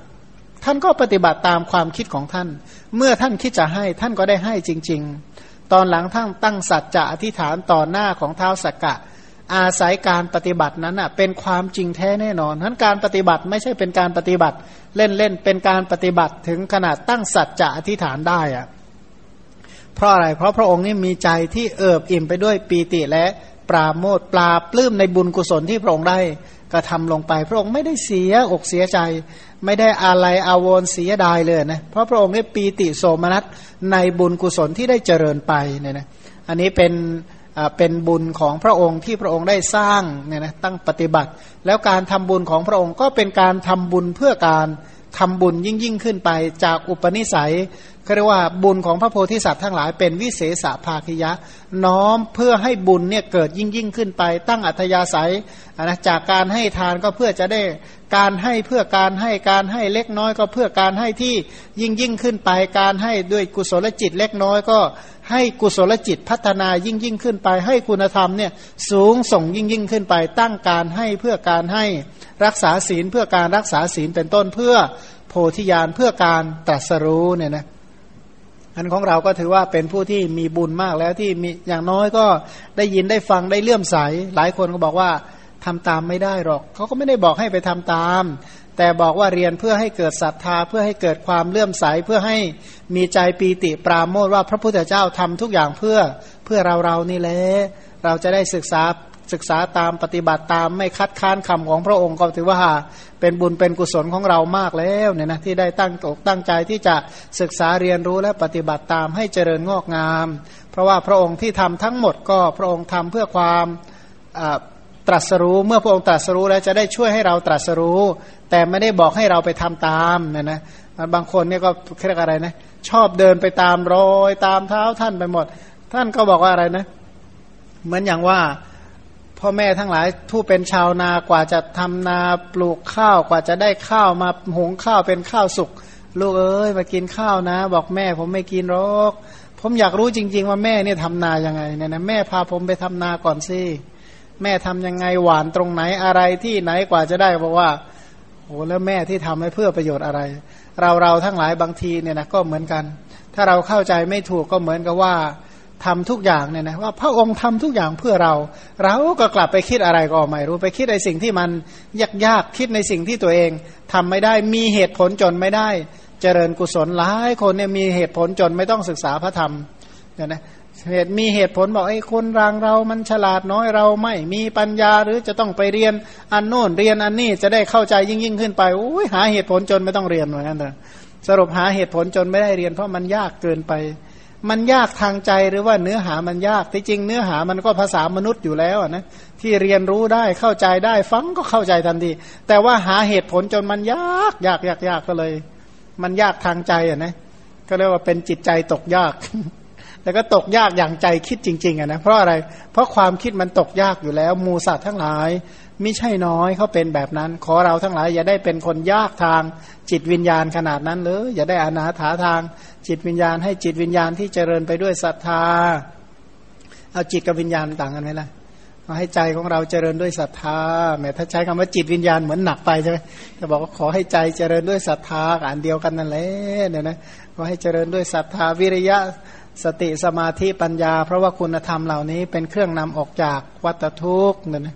ท่านก็ปฏิบัติตามความคิดของท่าน เมื่อท่านคิดจะให้ท่านก็ได้ให้จริง ๆ ตอนหลังท่านตั้งสัจจะอธิษฐานต่อหน้าของเท้าสักกะ อาศัยการปฏิบัตินั้นอะเป็นความจริงแท้แน่นอนทั้นการปฏิบัติไม่ใช่เป็นการปฏิบัติ เล่นๆเป็นการปฏิบัติถึงขนาดตั้งสัจจะอธิษฐานได้อะเพราะอะไร เพราะพระองค์นี่มีใจที่เอิบอิ่มไปด้วยปีติและ ปราโมทปลาปลื้มในบุญกุศลที่พระองค์ได้กระทำลงไป พระองค์ไม่ได้เสียอกเสียใจ ไม่ได้อะไรอาวรเสียดายเลยนะเพราะพระองค์ได้ปีติโสมนัสในบุญกุศลที่ได้เจริญไปเนี่ยนะอันนี้เป็นเป็นบุญของพระองค์ที่พระองค์ได้สร้างเนี่ยนะตั้งปฏิบัติ แล้วการทำบุญของพระองค์ก็เป็นการทำบุญเพื่อการทำบุญยิ่งยิ่งขึ้นไปจากอุปนิสัย เขาเรียกว่าบุญของพระโพธิสัตว์ทั้งหลายเป็นวิเศษภาคิยะ น้อมเพื่อให้บุญเนี่ยเกิดยิ่งยิ่งขึ้นไป ตั้งอัธยาศัยนะจากการให้ทานก็เพื่อจะได้การให้เพื่อการให้การให้เล็กน้อยก็เพื่อการให้ที่ยิ่งยิ่งขึ้นไป การให้ด้วยกุศลจิตเล็กน้อยก็ให้กุศลจิตพัฒนายิ่งยิ่งขึ้นไป ให้คุณธรรมเนี่ยสูงส่งยิ่งยิ่งขึ้นไป ตั้งการให้เพื่อการให้รักษาศีลเพื่อการรักษาศีลเป็นต้นเพื่อโพธิญาณเพื่อการตรัสรู้เนี่ยนะ อันของเราก็ถือว่าเป็นผู้ที่มีบุญมากแล้วที่มีอย่างน้อยก็ได้ยินได้ฟังได้เลื่อมใส หลายคนก็บอกว่าทำตามไม่ได้หรอก เขาก็ไม่ได้บอกให้ไปทำตาม แต่บอกว่าเรียนเพื่อให้เกิดศรัทธา เพื่อให้เกิดความเลื่อมใส เพื่อให้มีใจปีติปราโมทว่าพระพุทธเจ้าทำทุกอย่างเพื่อเพื่อเราเรานี่แหละเราจะได้ศึกษา ศึกษาตามปฏิบัติตามไม่คัดค้านคำของพระองค์ก็ถือว่าเป็นบุญเป็นกุศลของเรามากแล้วเนี่ยนะที่ได้ตั้งอกตั้งใจที่จะศึกษาเรียนรู้และปฏิบัติตามให้เจริญงอกงาม เพราะว่าพระองค์ที่ทำทั้งหมดก็พระองค์ทำเพื่อความตรัสรู้เมื่อพระองค์ตรัสรู้แล้วจะได้ช่วยให้เราตรัสรู้ แต่ไม่ได้บอกให้เราไปทำตามเนี่ยนะบางคนเนี่ยก็เรียกอะไรนะชอบเดินไปตามรอยตามเท้าท่านไปหมด ท่านก็บอกว่าอะไรนะ เหมือนอย่างว่า พ่อแม่ทั้งหลายผู้เป็นชาวนากว่าจะทำนาปลูกข้าวกว่าจะได้ข้าวมาหุงข้าวเป็นข้าวสุก ลูกเอ้ยมากินข้าวนะ บอกแม่ผมไม่กินหรอก ผมอยากรู้จริง ๆ ว่าแม่เนี่ยทำนายังไงเนี่ยนะแม่พาผมไปทำนาก่อนสิแม่ทำยังไงหวานตรงไหนอะไรที่ไหนกว่าจะได้บอกว่าโอ้แล้วแม่ที่ทำให้เพื่อประโยชน์อะไร เราเราทั้งหลายบางทีเนี่ยนะก็เหมือนกัน ถ้าเราเข้าใจไม่ถูกก็เหมือนกับว่า ทำทุกอย่างเนี่ยนะว่าพระองค์ทำทุกอย่างเพื่อเรา เราก็กลับไปคิดอะไรก็ไม่รู้ไปคิดในสิ่งที่มันยากยากคิดในสิ่งที่ตัวเองทำไม่ได้มีเหตุผลจนไม่ได้ เจริญกุศลหลายคนเนี่ยมีเหตุผลจนไม่ต้องศึกษาพระธรรมเนี่ยนะเหตุมีเหตุผลบอกไอ้คนรางเรามันฉลาดน้อยเราไม่มีปัญญาหรือจะต้องไปเรียนอันโน่นเรียนอันนี้จะได้เข้าใจยิ่งยิ่งขึ้นไปโอ้ยหาเหตุผลจนไม่ต้องเรียนเหมือนกันเลยสรุปหาเหตุผลจนไม่ได้เรียนเพราะมันยากเกินไป มันยากทางใจหรือว่าเนื้อหามันยากที่จริงเนื้อหามันก็ภาษามนุษย์อยู่แล้วนะที่เรียนรู้ได้เข้าใจได้ฟังก็เข้าใจทันทีแต่ว่าหาเหตุผลจนมันยากยากยากยากก็เลย มันยากทางใจอะนะก็เรียกว่าเป็นจิตใจตกยากแต่ก็ตกยากอย่างใจคิดจริง ๆอะนะเพราะอะไร เพราะความคิดมันตกยากอยู่แล้ว มูสัตว์ทั้งหลาย มิใช่น้อยเขาเป็นแบบนั้น ขอเราทั้งหลายอย่าได้เป็นคนยากทางจิตวิญญาณขนาดนั้นเลยอย่าได้อนาถาทางจิตวิญญาณ ให้จิตวิญญาณที่เจริญไปด้วยศรัทธา เอาจิตกับวิญญาณต่างกันไหมล่ะมาให้ใจของเราเจริญด้วยศรัทธาแม้ถ้าใช้คำว่าจิตวิญญาณเหมือนหนักไปใช่ไหมจะบอกว่าขอให้ใจเจริญด้วยศรัทธาอันเดียวกันนั่นแหละเนี่ยนะขอให้เจริญด้วยศรัทธาวิริยะสติสมาธิปัญญา เพราะว่าคุณธรรมเหล่านี้เป็นเครื่องนำออกจากวัฏทุกข์เนี่ยนะ